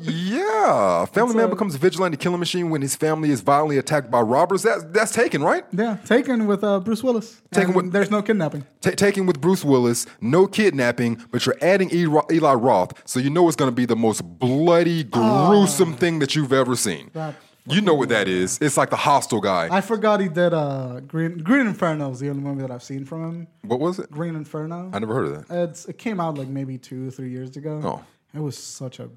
Yeah, a family man a- becomes a vigilante killing machine when his family is violently attacked by robbers. That's that's taken, right? Yeah, Taken with uh, Bruce Willis. Taken with- There's no kidnapping. Ta taken with Bruce Willis, no kidnapping, but you're adding Eli, Eli Roth, so you know it's going to be the most bloody, gruesome thing that you've ever seen. That You know what that is? It's like the Hostel guy. I forgot he did uh, Green Green Inferno is the only movie that I've seen from him. what was it? Green Inferno. I never heard of that. It's it came out like maybe two or three years ago. Oh. it was such a.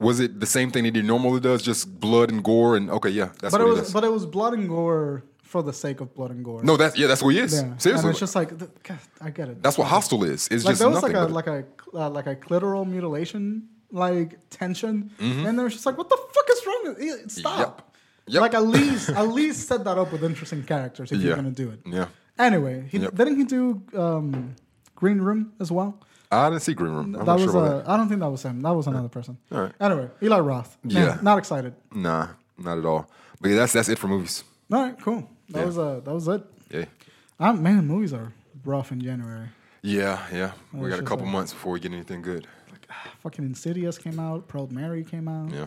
Was it the same thing that he normally does, just blood and gore? And okay, yeah, that's But what it he was does. but it was blood and gore for the sake of blood and gore. no, that's yeah, that's what he is. yeah. And Seriously, it's just like th- God, I get it. that's what Hostel is. It's like just there was nothing. like a like a uh, like a clitoral mutilation like tension, Mm-hmm. and they were just like, "What the fuck is wrong with it? Stop!" Yep. Yep. Like at least at least set that up with interesting characters if Yeah. you're gonna do it. yeah. Anyway, he, Yep. didn't he do um, Green Room as well? I didn't see Green Room. I'm that not was sure about uh, I don't think that was him. That was another person. All right. Anyway, Eli Roth. Man, Yeah. Not excited. Nah, not at all. But yeah, that's that's it for movies. All right. Cool. That Yeah. was uh that was it. Yeah. Ah, man, movies are rough in January. Yeah, yeah. We got a couple months before we get anything good. Fucking Insidious came out. Proud Mary came out. Yeah.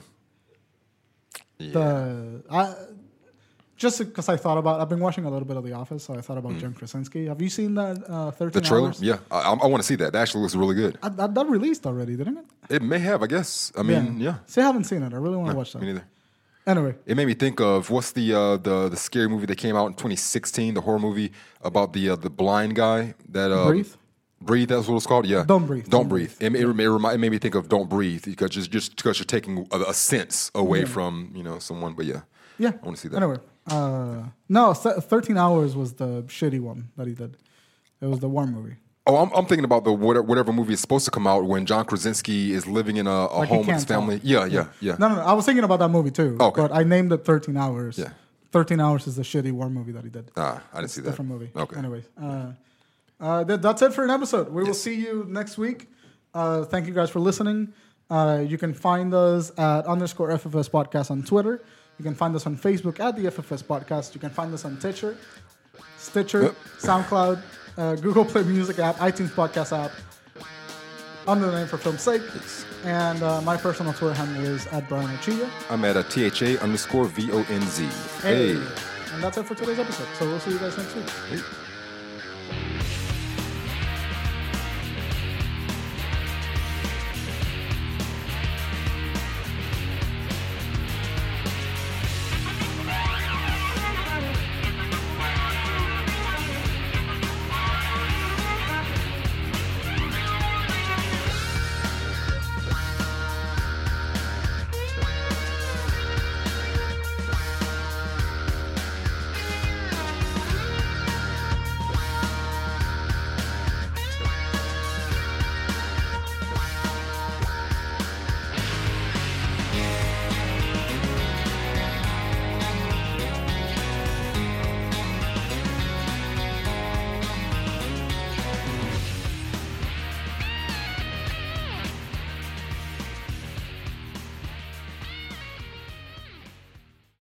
Yeah. The I just because I thought about I've been watching a little bit of The Office, so I thought about Jim Krasinski. Have you seen that uh, Mm. the trailer? Hours? Yeah. I, I, want to see that. That actually looks really good. I, that, that released already, didn't it? It may have, I guess. I mean, yeah. See, I haven't seen it. I really want to watch that. Me neither. Anyway, It made me think of what's the uh, the the scary movie that came out in 2016, the horror movie about the uh, the blind guy that uh, Breathe? Breathe. That's what it's called. Yeah. Don't breathe. Don't, Don't breathe. It, it, it, remi- it made me think of don't breathe because just just because you're taking a, a sense away from you know someone. But yeah. Yeah. I want to see that. Anyway, uh, no, 13 Hours was the shitty one that he did. It was the war movie. Oh, I'm, I'm thinking about the whatever, whatever movie is supposed to come out when John Krasinski is living in a, a Like home with his family. Yeah, yeah, yeah. No, no, no. I was thinking about that movie too. Okay. But I named it 13 Hours. Yeah. 13 Hours is the shitty war movie that he did. Ah, I didn't see that. Different movie. Okay. Anyways, uh, uh, that, that's it for an episode. We will see you next week. Uh, thank you guys for listening. Uh, you can find us at underscore FFS podcast on Twitter. You can find us on Facebook at the FFS podcast. You can find us on Stitcher, Stitcher. SoundCloud, uh, Google Play Music app, iTunes podcast app, under the name for film's sake. And uh, my personal Twitter handle is at Brian Ochilla. I'm at a THA underscore V O N Z. Hey. And that's it for today's episode. So we'll see you guys next week. Hey.